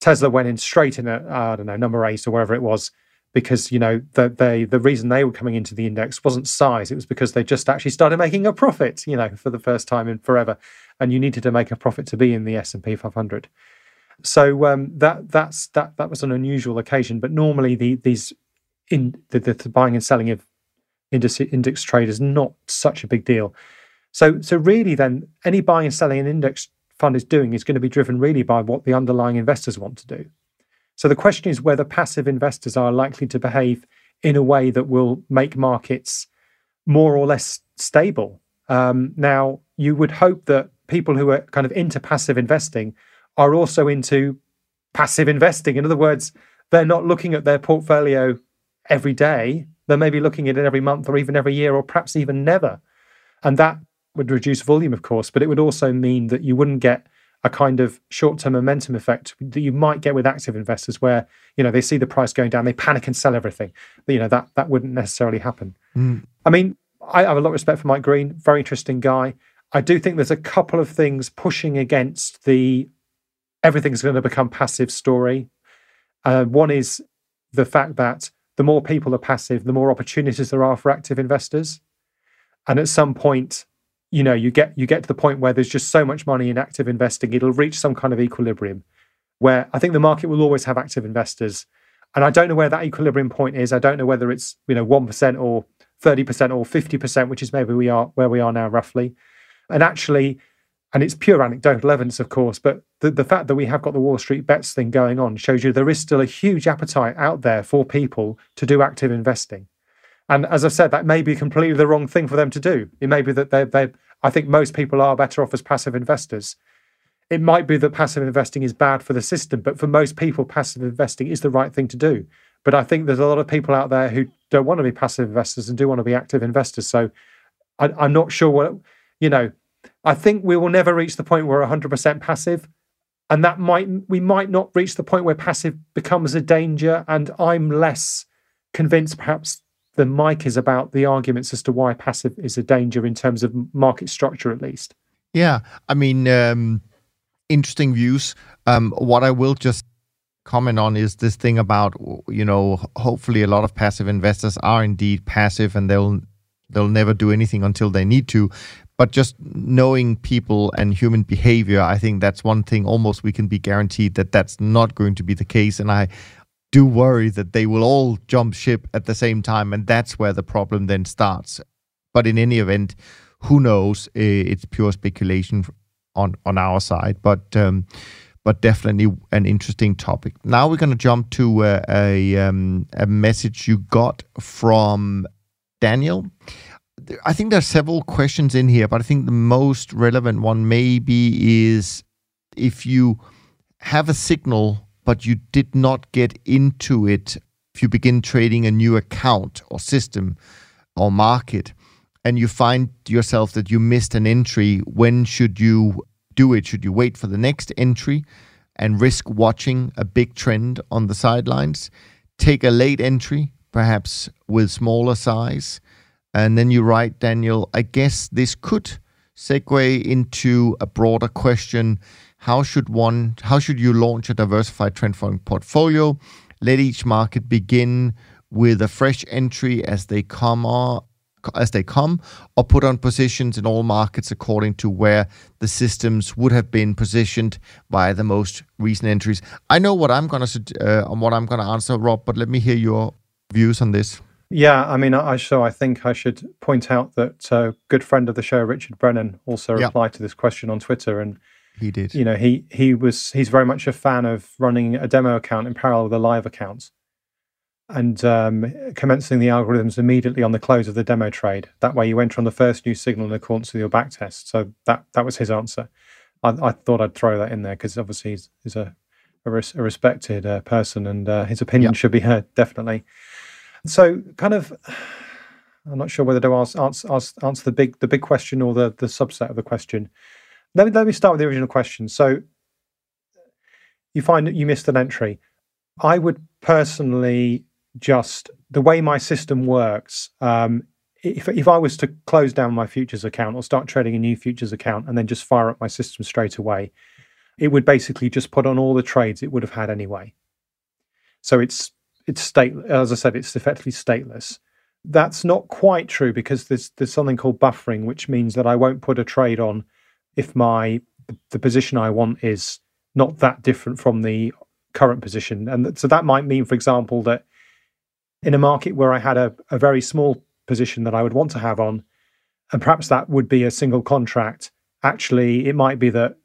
Tesla went in straight in at, I don't know, number eight or wherever it was, because you know the, they the reason they were coming into the index wasn't size it was because they just actually started making a profit you know for the first time in forever and you needed to make a profit to be in the S&P 500 so um, that that's that that was an unusual occasion but normally the these in the, the buying and selling of index, index trade is not such a big deal. So so really then any buying and selling an index fund is doing is going to be driven really by what the underlying investors want to do so the question is whether passive investors are likely to behave in a way that will make markets more or less stable. Um, now, you would hope that people who are kind of into passive investing are also into passive investing. In other words, they're not looking at their portfolio every day. They're maybe looking at it every month or even every year or perhaps even never. And that would reduce volume, of course, but it would also mean that you wouldn't get a kind of short-term momentum effect that you might get with active investors where you know they see the price going down they panic and sell everything. You know that that wouldn't necessarily happen. Mm. i mean i have a lot of respect for mike green very interesting guy. I do think there's a couple of things pushing against the everything's going to become passive story. Uh, one is the fact that the more people are passive the more opportunities there are for active investors. And at some point you know you get you get to the point where there's just so much money in active investing it'll reach some kind of equilibrium where i think the market will always have active investors. And i don't know where that equilibrium point is. I don't know whether it's you know 1% or 30% or 50% which is maybe we are where we are now roughly. And actually and it's pure anecdotal evidence, of course, but the, the fact that we have got the Wall Street bets thing going on shows you there is still a huge appetite out there for people to do active investing. And as I said, that may be completely the wrong thing for them to do. It may be that they they I think most people are better off as passive investors. It might be that passive investing is bad for the system, but for most people, passive investing is the right thing to do. But I think there's a lot of people out there who don't want to be passive investors and do want to be active investors. So I, I'm not sure what, you know, I think we will never reach the point where we're 100% passive. And that might, we might not reach the point where passive becomes a danger. And I'm less convinced perhaps than Mike is about the arguments as to why passive is a danger in terms of market structure, at least. Yeah. I mean, um, interesting views. Um, what I will just comment on is this thing about you know hopefully a lot of passive investors are indeed passive and they'll they'll never do anything until they need to but just knowing people and human behavior i think that's one thing almost we can be guaranteed that that's not going to be the case and i do worry that they will all jump ship at the same time and that's where the problem then starts but in any event who knows it's pure speculation on on our side but um, but definitely an interesting topic. Now we're going to jump to uh, a um, a message you got from Daniel. I think there are several questions in here, but I think the most relevant one maybe is if you have a signal but you did not get into it if you begin trading a new account or system or market and you find yourself that you missed an entry when should you do it? Should you wait for the next entry and risk watching a big trend on the sidelines? Take a late entry, perhaps with smaller size. And then you write, Daniel, I guess this could segue into a broader question. How should one how should you launch a diversified trend following portfolio? Let each market begin with a fresh entry as they come or as they come, or put on positions in all markets according to where the systems would have been positioned via the most recent entries. I know what I'm going to uh, what I'm going to answer, Rob, but let me hear your views on this. Yeah, I mean, I so I think I should point out that a uh, good friend of the show, Richard Brennan, also replied to this question on Twitter, and he did. You know, he he was he's very much a fan of running a demo account in parallel with a live account and um, commencing the algorithms immediately on the close of the demo trade. That way, you enter on the first new signal in accordance with your backtest. So that that was his answer. I, I thought I'd throw that in there because obviously he's, he's a, a, res, a respected uh, person and uh, his opinion yep. should be heard definitely. So, kind of, I'm not sure whether to ask, answer, answer the big the big question or the the subset of the question. Let me let me start with the original question. So, you find that you missed an entry. I would personally just the way my system works. Um, if if I was to close down my futures account or start trading a new futures account and then just fire up my system straight away, it would basically just put on all the trades it would have had anyway. So it's it's state as I said, it's effectively stateless. That's not quite true because there's there's something called buffering, which means that I won't put a trade on if my the position I want is not that different from the current position. And so that might mean, for example, that in a market where I had a, a very small position that I would want to have on, and perhaps that would be a single contract. Actually, it might be that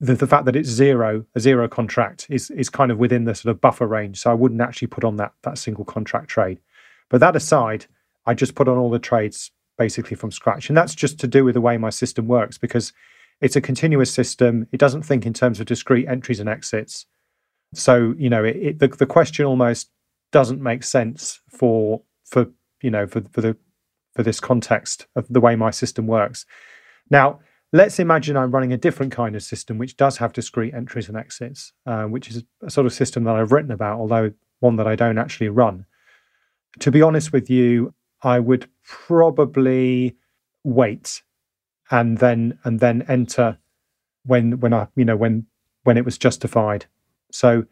the, the fact that it's zero, a zero contract, is is kind of within the sort of buffer range. So I wouldn't actually put on that that single contract trade. But that aside, I just put on all the trades basically from scratch, and that's just to do with the way my system works because it's a continuous system. It doesn't think in terms of discrete entries and exits. So you know, it, it, the the question almost doesn't make sense for for you know for for the for this context of the way my system works. Now, let's imagine I'm running a different kind of system which does have discrete entries and exits, uh, which is a sort of system that I've written about, although one that I don't actually run. To be honest with you, I would probably wait and then and then enter when when I you know when when it was justified. So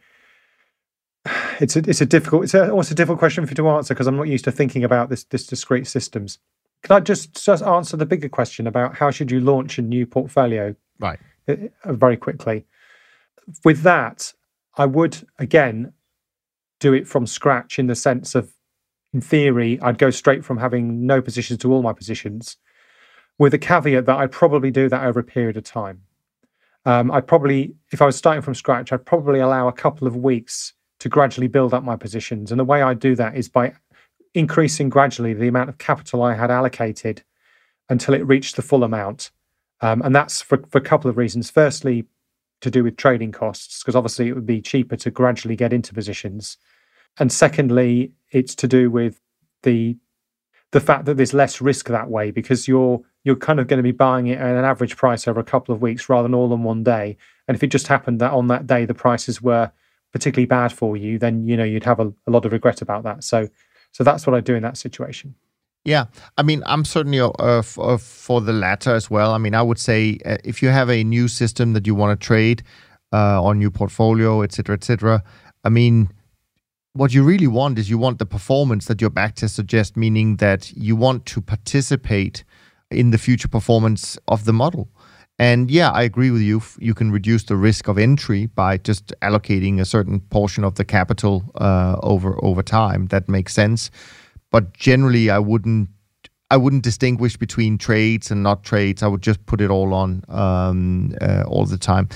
it's a it's a difficult it's a, almost a difficult question for you to answer because I'm not used to thinking about this this discrete systems. Can I just just answer the bigger question about how should you launch a new portfolio? Right. Uh, uh, very quickly. With that, I would again do it from scratch in the sense of, in theory, I'd go straight from having no positions to all my positions. With a caveat that I'd probably do that over a period of time. Um, I'd probably, if I was starting from scratch, I'd probably allow a couple of weeks to gradually build up my positions. And the way I do that is by increasing gradually the amount of capital I had allocated until it reached the full amount. Um, and that's for, for a couple of reasons. Firstly, to do with trading costs, because obviously it would be cheaper to gradually get into positions. And secondly, it's to do with the the fact that there's less risk that way because you're you're kind of going to be buying it at an average price over a couple of weeks rather than all in one day. And if it just happened that on that day the prices were particularly bad for you, then you know you'd have a, a lot of regret about that. So so that's what I do in that situation. Yeah, I mean, I'm certainly uh, uh, for the latter as well. I mean, I would say uh, if you have a new system that you want to trade on your portfolio, etc., cetera, et cetera, I mean, what you really want is you want the performance that your backtest suggests, meaning that you want to participate in the future performance of the model. And yeah, I agree with you. You can reduce the risk of entry by just allocating a certain portion of the capital uh, over over time. That makes sense. But generally, I wouldn't I wouldn't distinguish between trades and not trades. I would just put it all on um, uh, all the time.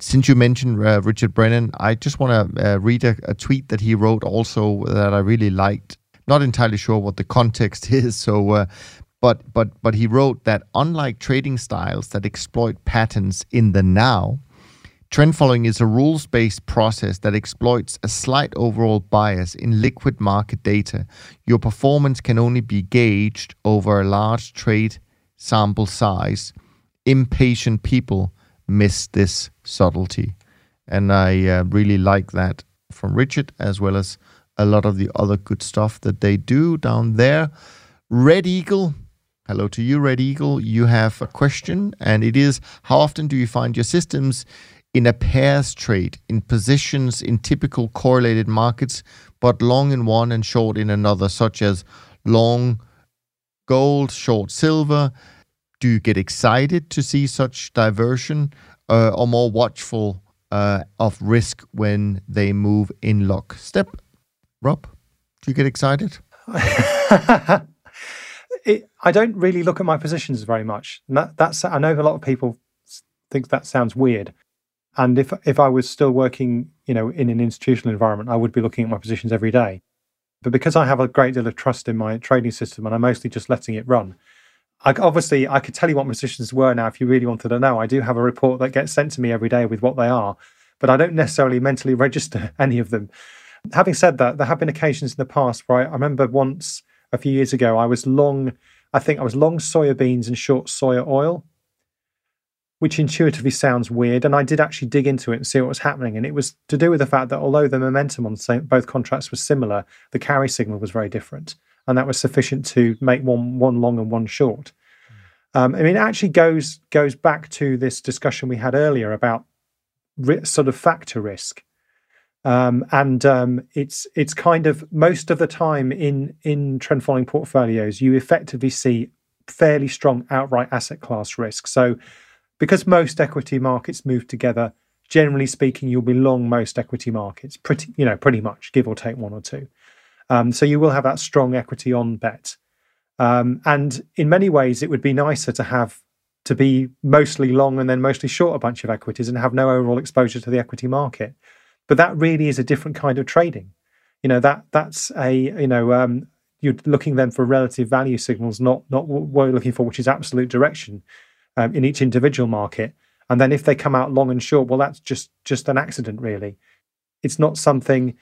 Since you mentioned uh, Richard Brennan, I just want to uh, read a, a, tweet that he wrote also that I really liked. Not entirely sure what the context is, so uh, but but but he wrote that unlike trading styles that exploit patterns in the now, Trend following is a rules based process that exploits a slight overall bias in liquid market data. Your performance can only be gauged over a large trade sample size. Impatient people miss this subtlety. And I uh, really like that from Richard, as well as a lot of the other good stuff that they do down there. Red Eagle. Hello to you, Red Eagle. You have a question, and it is How often do you find your systems in a pairs trade in positions in typical correlated markets, but long in one and short in another, such as long gold, short silver? Do you get excited to see such diversion uh, or more watchful uh, of risk when they move in lockstep? Rob, do you get excited? it, I don't really look at my positions very much. That, that's I know a lot of people think that sounds weird, and if if I was still working, you know, in an institutional environment, I would be looking at my positions every day. But because I have a great deal of trust in my trading system and I'm mostly just letting it run, I, obviously I could tell you what my positions were now if you really wanted to know. I do have a report that gets sent to me every day with what they are, but I don't necessarily mentally register any of them. Having said that, there have been occasions in the past where I, I remember once a few years ago I was long, I think I was long soya beans and short soya oil which intuitively sounds weird. And I did actually dig into it and see what was happening. And it was to do with the fact that although the momentum on both contracts was similar, the carry signal was very different. And that was sufficient to make one, one long and one short. Um, I mean, it actually goes, goes back to this discussion we had earlier about ri- sort of factor risk. Um, and um, it's it's kind of most of the time in in trend following portfolios, you effectively see fairly strong outright asset class risk. So because most equity markets move together, generally speaking, you'll be long most equity markets, pretty you know, pretty much, give or take one or two. Um, so you will have that strong equity on bet. Um, and in many ways, it would be nicer to have to be mostly long and then mostly short a bunch of equities and have no overall exposure to the equity market. But that really is a different kind of trading. You know that that's a you know um, you're looking then for relative value signals, not not what we're looking for, which is absolute direction um, in each individual market. And then if they come out long and short, well, that's just just an accident, really. It's not something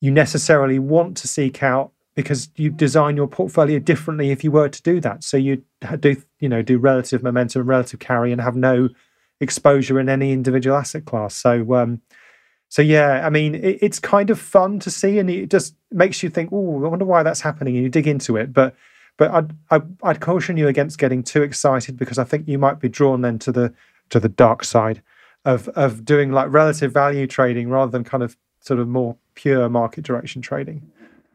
you necessarily want to seek out because you design your portfolio differently if you were to do that. So you do you know do relative momentum, and relative carry, and have no exposure in any individual asset class. So um, so yeah, I mean, it, it's kind of fun to see, and it just makes you think, oh, I wonder why that's happening, and you dig into it. But but I'd, I'd, I'd caution you against getting too excited because I think you might be drawn then to the to the dark side of of doing like relative value trading rather than kind of sort of more pure market direction trading.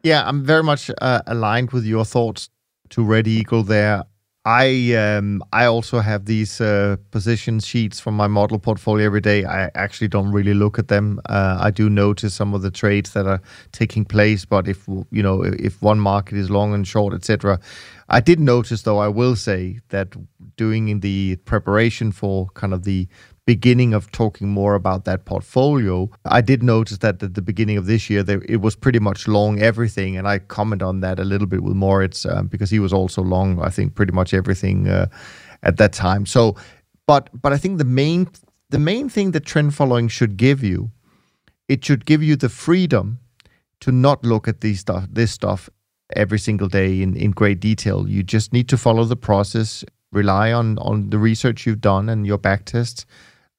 Yeah, I'm very much uh, aligned with your thoughts to Red Eagle there. I um, I also have these uh, position sheets from my model portfolio every day. I actually don't really look at them. Uh, I do notice some of the trades that are taking place, but if you know if one market is long and short, etc. I did notice, though, I will say that doing in the preparation for kind of the beginning of talking more about that portfolio, I did notice that at the beginning of this year, it was pretty much long everything. And I comment on that a little bit with Moritz um, because he was also long, I think, pretty much everything uh, at that time. So, but but I think the main the main thing that trend following should give you, it should give you the freedom to not look at these stuff, this stuff every single day in, in great detail. You just need to follow the process, rely on on the research you've done and your back tests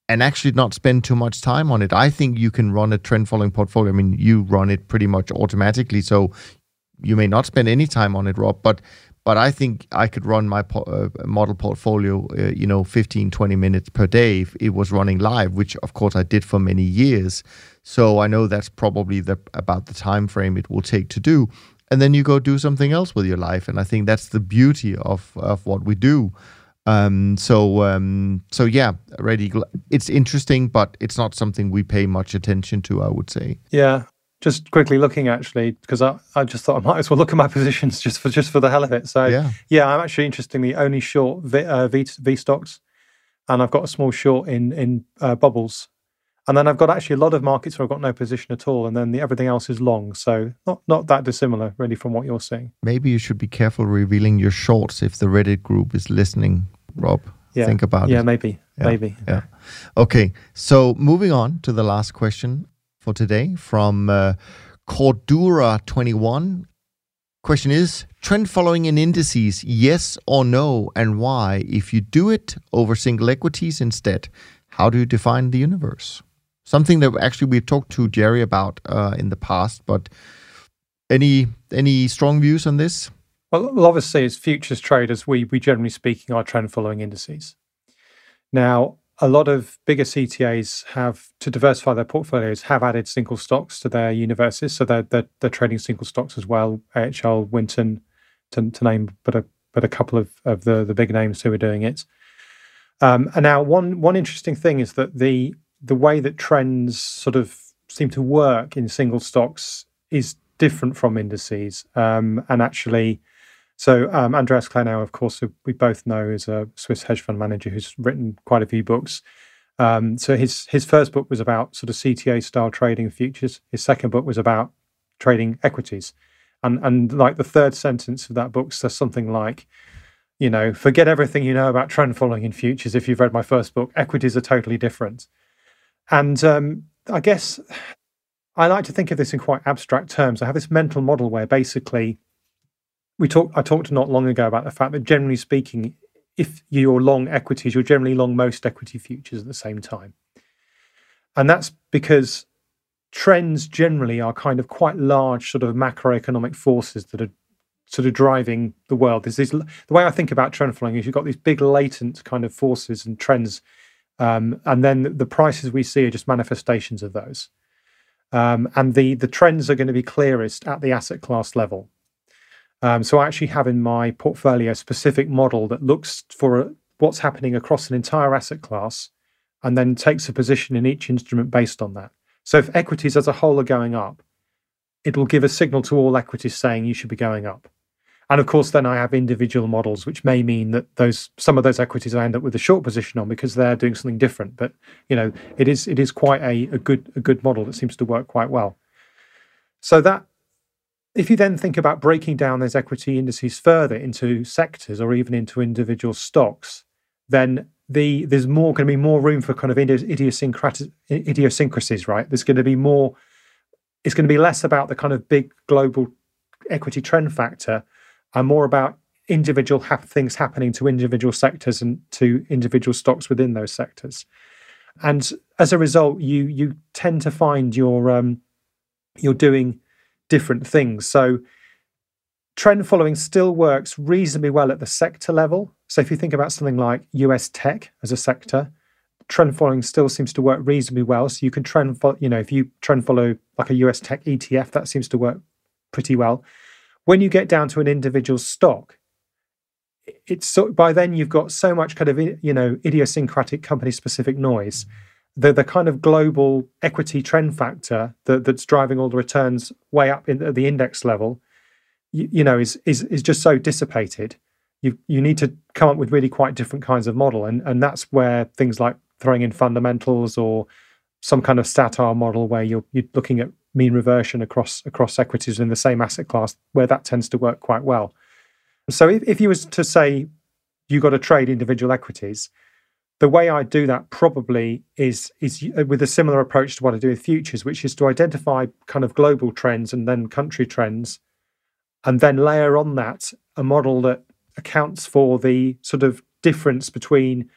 and actually not spend too much time on it. I think you can run a trend following portfolio. I mean, you run it pretty much automatically, so you may not spend any time on it, Rob, but but I think I could run my po- uh, model portfolio, uh, you know, 15, 20 minutes per day if it was running live, which of course I did for many years. So I know that's probably the about the time frame it will take to do. And then you go do something else with your life. And I think that's the beauty of, of what we do. Um, so um, so yeah, Red Eagle. It's interesting, but it's not something we pay much attention to. I would say. Yeah, just quickly looking actually, because I, I just thought I might as well look at my positions just for just for the hell of it. So yeah, yeah I'm actually interestingly only short v, uh, v, VSTOXX, and I've got a small short in in uh, bubbles, and then I've got actually a lot of markets where I've got no position at all, and then the, everything else is long. So not not that dissimilar really from what you're seeing. Maybe you should be careful revealing your shorts if the Reddit group is listening Rob. Yeah. Think about yeah, it. Maybe, yeah, maybe. Maybe. Yeah. Okay. So moving on to the last question for today from uh, Cordura21. Question is trend following in indices, yes or no, and why? If you do it over single equities instead, how do you define the universe? Something that actually we've talked to Jerry about uh, in the past, but any any strong views on this? Well, obviously, as futures traders, we, we generally speaking are trend following indices. Now, a lot of bigger CTAs have, to diversify their portfolios, have added single stocks to their universes. So they're, they're, they're trading single stocks as well, AHL, Winton, to, to name but a, but a couple of, of the, the big names who are doing it. Um, and now, one, one interesting thing is that the, the way that trends sort of seem to work in single stocks is different from indices. Um, and actually, so um, Andreas Clenow, of course, we both know is a Swiss hedge fund manager who's written quite a few books. Um, so his his first book was about sort of CTA style trading futures. His second book was about trading equities, and and like the third sentence of that book says something like, you know, forget everything you know about trend following in futures. If you've read my first book, equities are totally different. And um, I guess I like to think of this in quite abstract terms. I have this mental model where basically we talked. I talked not long ago about the fact that generally speaking, if you're long equities, you're generally long most equity futures at the same time, and that's because trends generally are kind of quite large sort of macroeconomic forces that are sort of driving the world. There's this, the way I think about trend following is you've got these big latent kind of forces and trends, um, and then the prices we see are just manifestations of those. Um, and the the trends are going to be clearest at the asset class level. Um, so I actually have in my portfolio a specific model that looks for what's happening across an entire asset class and then takes a position in each instrument based on that. So if equities as a whole are going up, it will give a signal to all equities saying you should be going up. And of course, then I have individual models, which may mean that those some of those equities I end up with a short position on because they're doing something different. But you know, it is it is quite a, a good a good model that seems to work quite well. So that if you then think about breaking down those equity indices further into sectors or even into individual stocks, then the there's more going to be more room for kind of idiosyncratic idiosyncrasies, right? There's going to be more. It's going to be less about the kind of big global equity trend factor, and more about individual ha- things happening to individual sectors and to individual stocks within those sectors. And as a result, you you tend to find you're um, you're doing different things. So trend following still works reasonably well at the sector level. So if you think about something like US tech as a sector, trend following still seems to work reasonably well. So you can trend follow, you know, if you trend follow like a US tech ETF, that seems to work pretty well. When you get down to an individual stock, it's so, by then you've got so much kind of you know idiosyncratic company specific noise. The the kind of global equity trend factor that, that's driving all the returns way up in, at the index level, you, you know, is is is just so dissipated. You you need to come up with really quite different kinds of model, and and that's where things like throwing in fundamentals or some kind of stat-arb model where you're you're looking at mean reversion across across equities in the same asset class, where that tends to work quite well. So if, if you was to say you got to trade individual equities, the way I do that probably is is uh, with a similar approach to what I do with futures, which is to identify kind of global trends and then country trends, and then layer on that a model that accounts for the sort of difference between,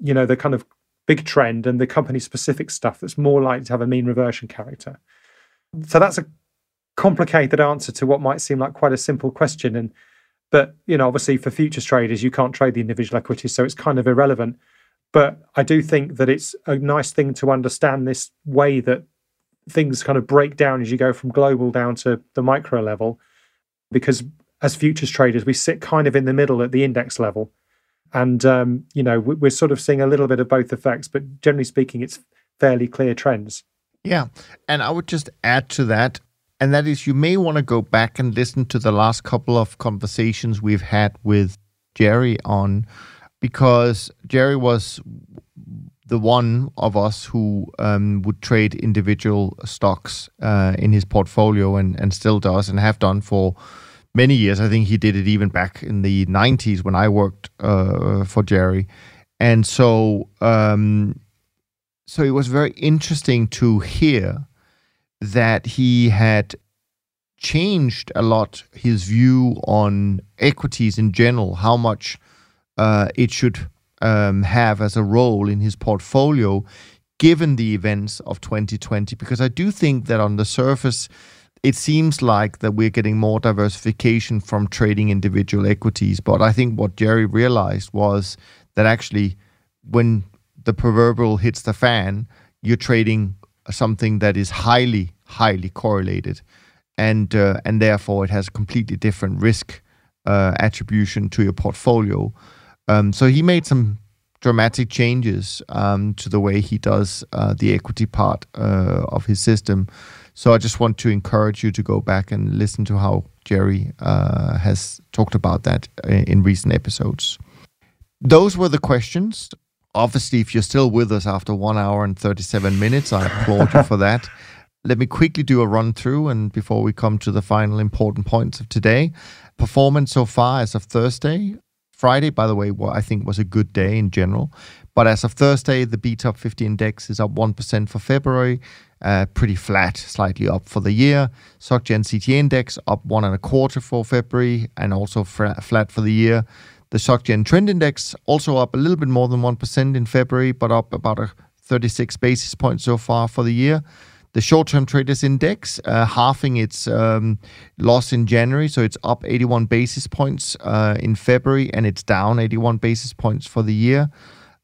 you know, the kind of big trend and the company specific stuff that's more likely to have a mean reversion character. So that's a complicated answer to what might seem like quite a simple question. And but you know, obviously for futures traders, you can't trade the individual equities, so it's kind of irrelevant. But I do think that it's a nice thing to understand this way that things kind of break down as you go from global down to the micro level, because as futures traders, we sit kind of in the middle at the index level. And, um, you know, we're sort of seeing a little bit of both effects, but generally speaking, it's fairly clear trends. Yeah. And I would just add to that and that is you may want to go back and listen to the last couple of conversations we've had with Jerry on because Jerry was the one of us who um, would trade individual stocks uh, in his portfolio and, and still does and have done for many years. I think he did it even back in the 90s when I worked uh, for Jerry. And so, um, so it was very interesting to hear that he had changed a lot his view on equities in general, how much uh, it should um, have as a role in his portfolio, given the events of 2020. Because I do think that on the surface, it seems like that we're getting more diversification from trading individual equities. But I think what Jerry realized was that actually, when the proverbial hits the fan, you're trading something that is highly, highly correlated, and uh, and therefore it has a completely different risk uh, attribution to your portfolio. Um, so he made some dramatic changes um, to the way he does uh, the equity part uh, of his system. So I just want to encourage you to go back and listen to how Jerry uh, has talked about that uh, in recent episodes. Those were the questions obviously, if you're still with us after one hour and 37 minutes, I applaud you for that. Let me quickly do a run through and before we come to the final important points of today. Performance so far as of Thursday. Friday, by the way, what I think was a good day in general. But as of Thursday, the B Top 50 index is up 1% for February, uh, pretty flat, slightly up for the year. SocGen CTA index up one and a quarter for February and also flat for the year. The SocGen Trend Index also up a little bit more than 1% in February, but up about a 36 basis points so far for the year. The short-term traders index uh, halving its um, loss in January, so it's up 81 basis points uh, in February, and it's down 81 basis points for the year.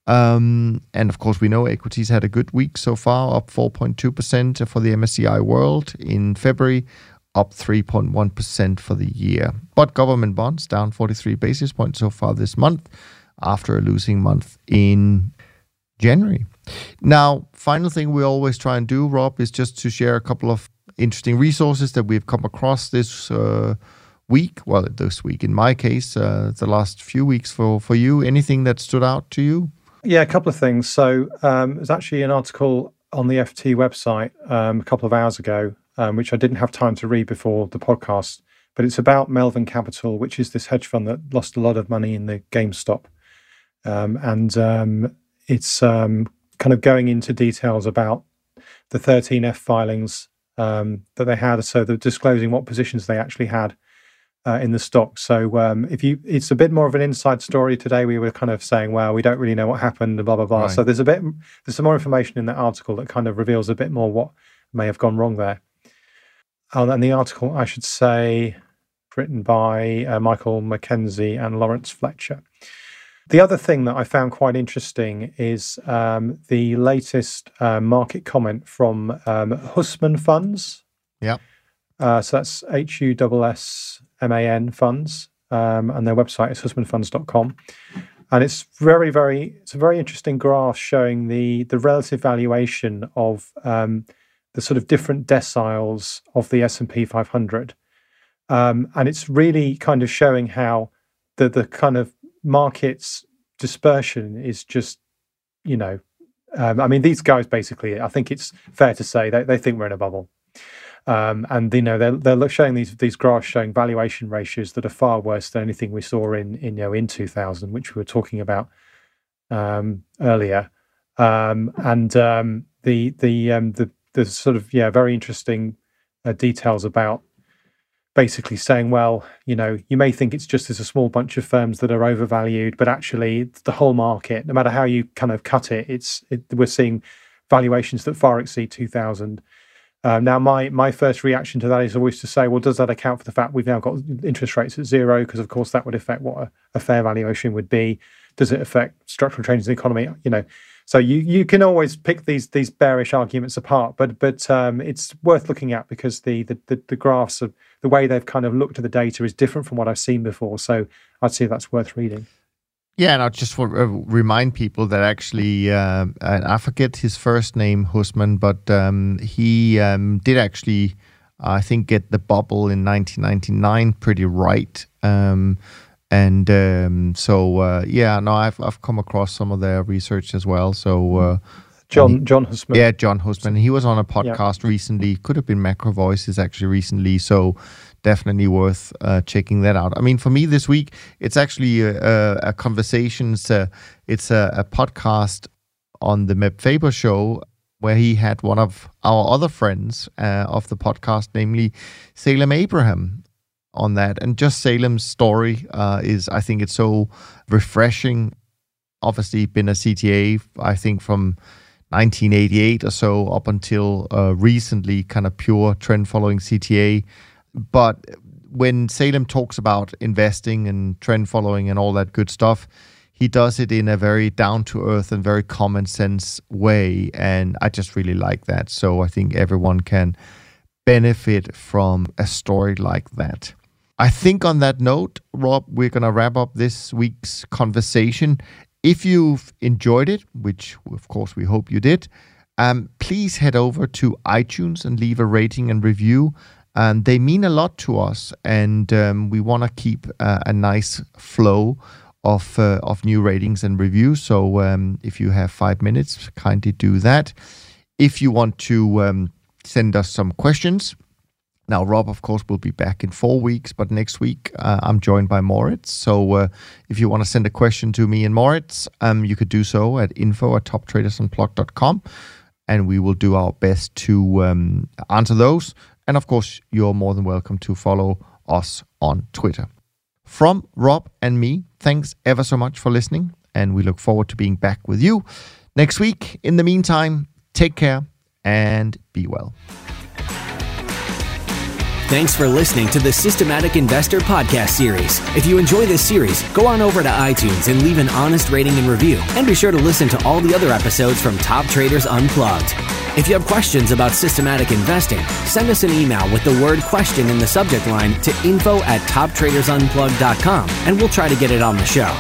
Um, and of course, we know equities had a good week so far, up 4.2% for the MSCI World in February, up 3.1% for the year. But government bonds down 43 basis points so far this month after a losing month in January. Now, final thing we always try and do, Rob, is just to share a couple of interesting resources that we've come across this uh, week. Well, this week, in my case, uh, the last few weeks for, for you. Anything that stood out to you? Yeah, a couple of things. So, um, there's actually an article on the FT website um, a couple of hours ago um, which I didn't have time to read before the podcast. But it's about Melvin Capital, which is this hedge fund that lost a lot of money in the GameStop. Um, and um, it's um, kind of going into details about the 13F filings um, that they had. So they're disclosing what positions they actually had uh, in the stock. So um, if you, it's a bit more of an inside story today. We were kind of saying, well, we don't really know what happened, and blah blah blah. Right. So there's a bit, there's some more information in that article that kind of reveals a bit more what may have gone wrong there. Oh, and the article, I should say, written by uh, Michael Mackenzie and Laurence Fletcher. The other thing that I found quite interesting is um, the latest uh, market comment from um, Hussman Funds. Yeah. Uh, so that's H U S S M A N Funds. um, and their website is hussmanfunds.com. And it's very, very, it's a very interesting graph showing the the relative valuation of um, the sort of different deciles of the S and P 500, um, and it's really kind of showing how the the kind of market's dispersion is just, you know, um, I mean, these guys basically, I think it's fair to say they, they think we're in a bubble. Um, and you know they're they're showing these these graphs showing valuation ratios that are far worse than anything we saw in in you know in 2000, which we were talking about um, earlier. Um, and um, the the um, the the sort of yeah very interesting uh, details about basically saying, well, you know, you may think it's just as a small bunch of firms that are overvalued, but actually the whole market, no matter how you kind of cut it, it's it, we're seeing valuations that far exceed 2000. Uh, now, my my first reaction to that is always to say, well, does that account for the fact we've now got interest rates at zero? Because of course that would affect what a, a fair valuation would be. Does it affect structural changes in the economy? You know, so you you can always pick these these bearish arguments apart, but but um, it's worth looking at because the, the the, the graphs of the way they've kind of looked at the data is different from what I've seen before. So I'd say that's worth reading. Yeah, and I just want to uh, remind people that actually, uh, I forget his first name, Hussman, but um, he um, did actually, I think, get the bubble in 1999 pretty right. Um, and um, so, uh, yeah, no, I've I've come across some of their research as well. So, uh, John he, John Hussman, yeah, John Hussman. He was on a podcast yeah. recently. Could have been Macro Voices actually recently. So, definitely worth uh, checking that out. I mean, for me this week, it's actually a, a, conversation. It's a, it's a, a podcast on the Meb Faber show where he had one of our other friends uh, of the podcast, namely Salem Abraham, on that. And just Salem's story uh, is, I think, it's so refreshing. Obviously, been a CTA, I think, from 1988 or so up until uh, recently, kind of pure trend following CTA. But when Salem talks about investing and trend following and all that good stuff, he does it in a very down to earth and very common sense way. And I just really like that. So I think everyone can benefit from a story like that. I think on that note, Rob, we're going to wrap up this week's conversation. If you've enjoyed it, which of course we hope you did, um, please head over to iTunes and leave a rating and review. Um, they mean a lot to us, and um, we want to keep uh, a nice flow of uh, of new ratings and reviews. So um, if you have five minutes, kindly do that. If you want to um, send us some questions, now Rob, of course, will be back in four weeks, but next week uh, I'm joined by Moritz. So uh, if you want to send a question to me and Moritz, um, you could do so at info at toptradersunplugged.com, and we will do our best to um, answer those and of course, you're more than welcome to follow us on Twitter. From Rob and me, thanks ever so much for listening, and we look forward to being back with you next week. In the meantime, take care and be well. Thanks for listening to the Systematic Investor podcast series. If you enjoy this series, go on over to iTunes and leave an honest rating and review. And be sure to listen to all the other episodes from Top Traders Unplugged. If you have questions about systematic investing, send us an email with the word question in the subject line to info at toptradersunplugged.com and we'll try to get it on the show.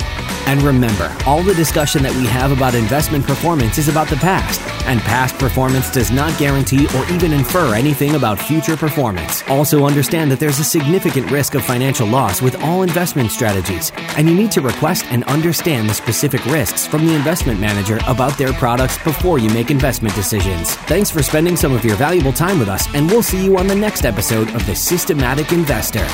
And remember, all the discussion that we have about investment performance is about the past, and past performance does not guarantee or even infer anything about future performance. Also, understand that there's a significant risk of financial loss with all investment strategies, and you need to request and understand the specific risks from the investment manager about their products before you make investment decisions. Thanks for spending some of your valuable time with us, and we'll see you on the next episode of The Systematic Investor.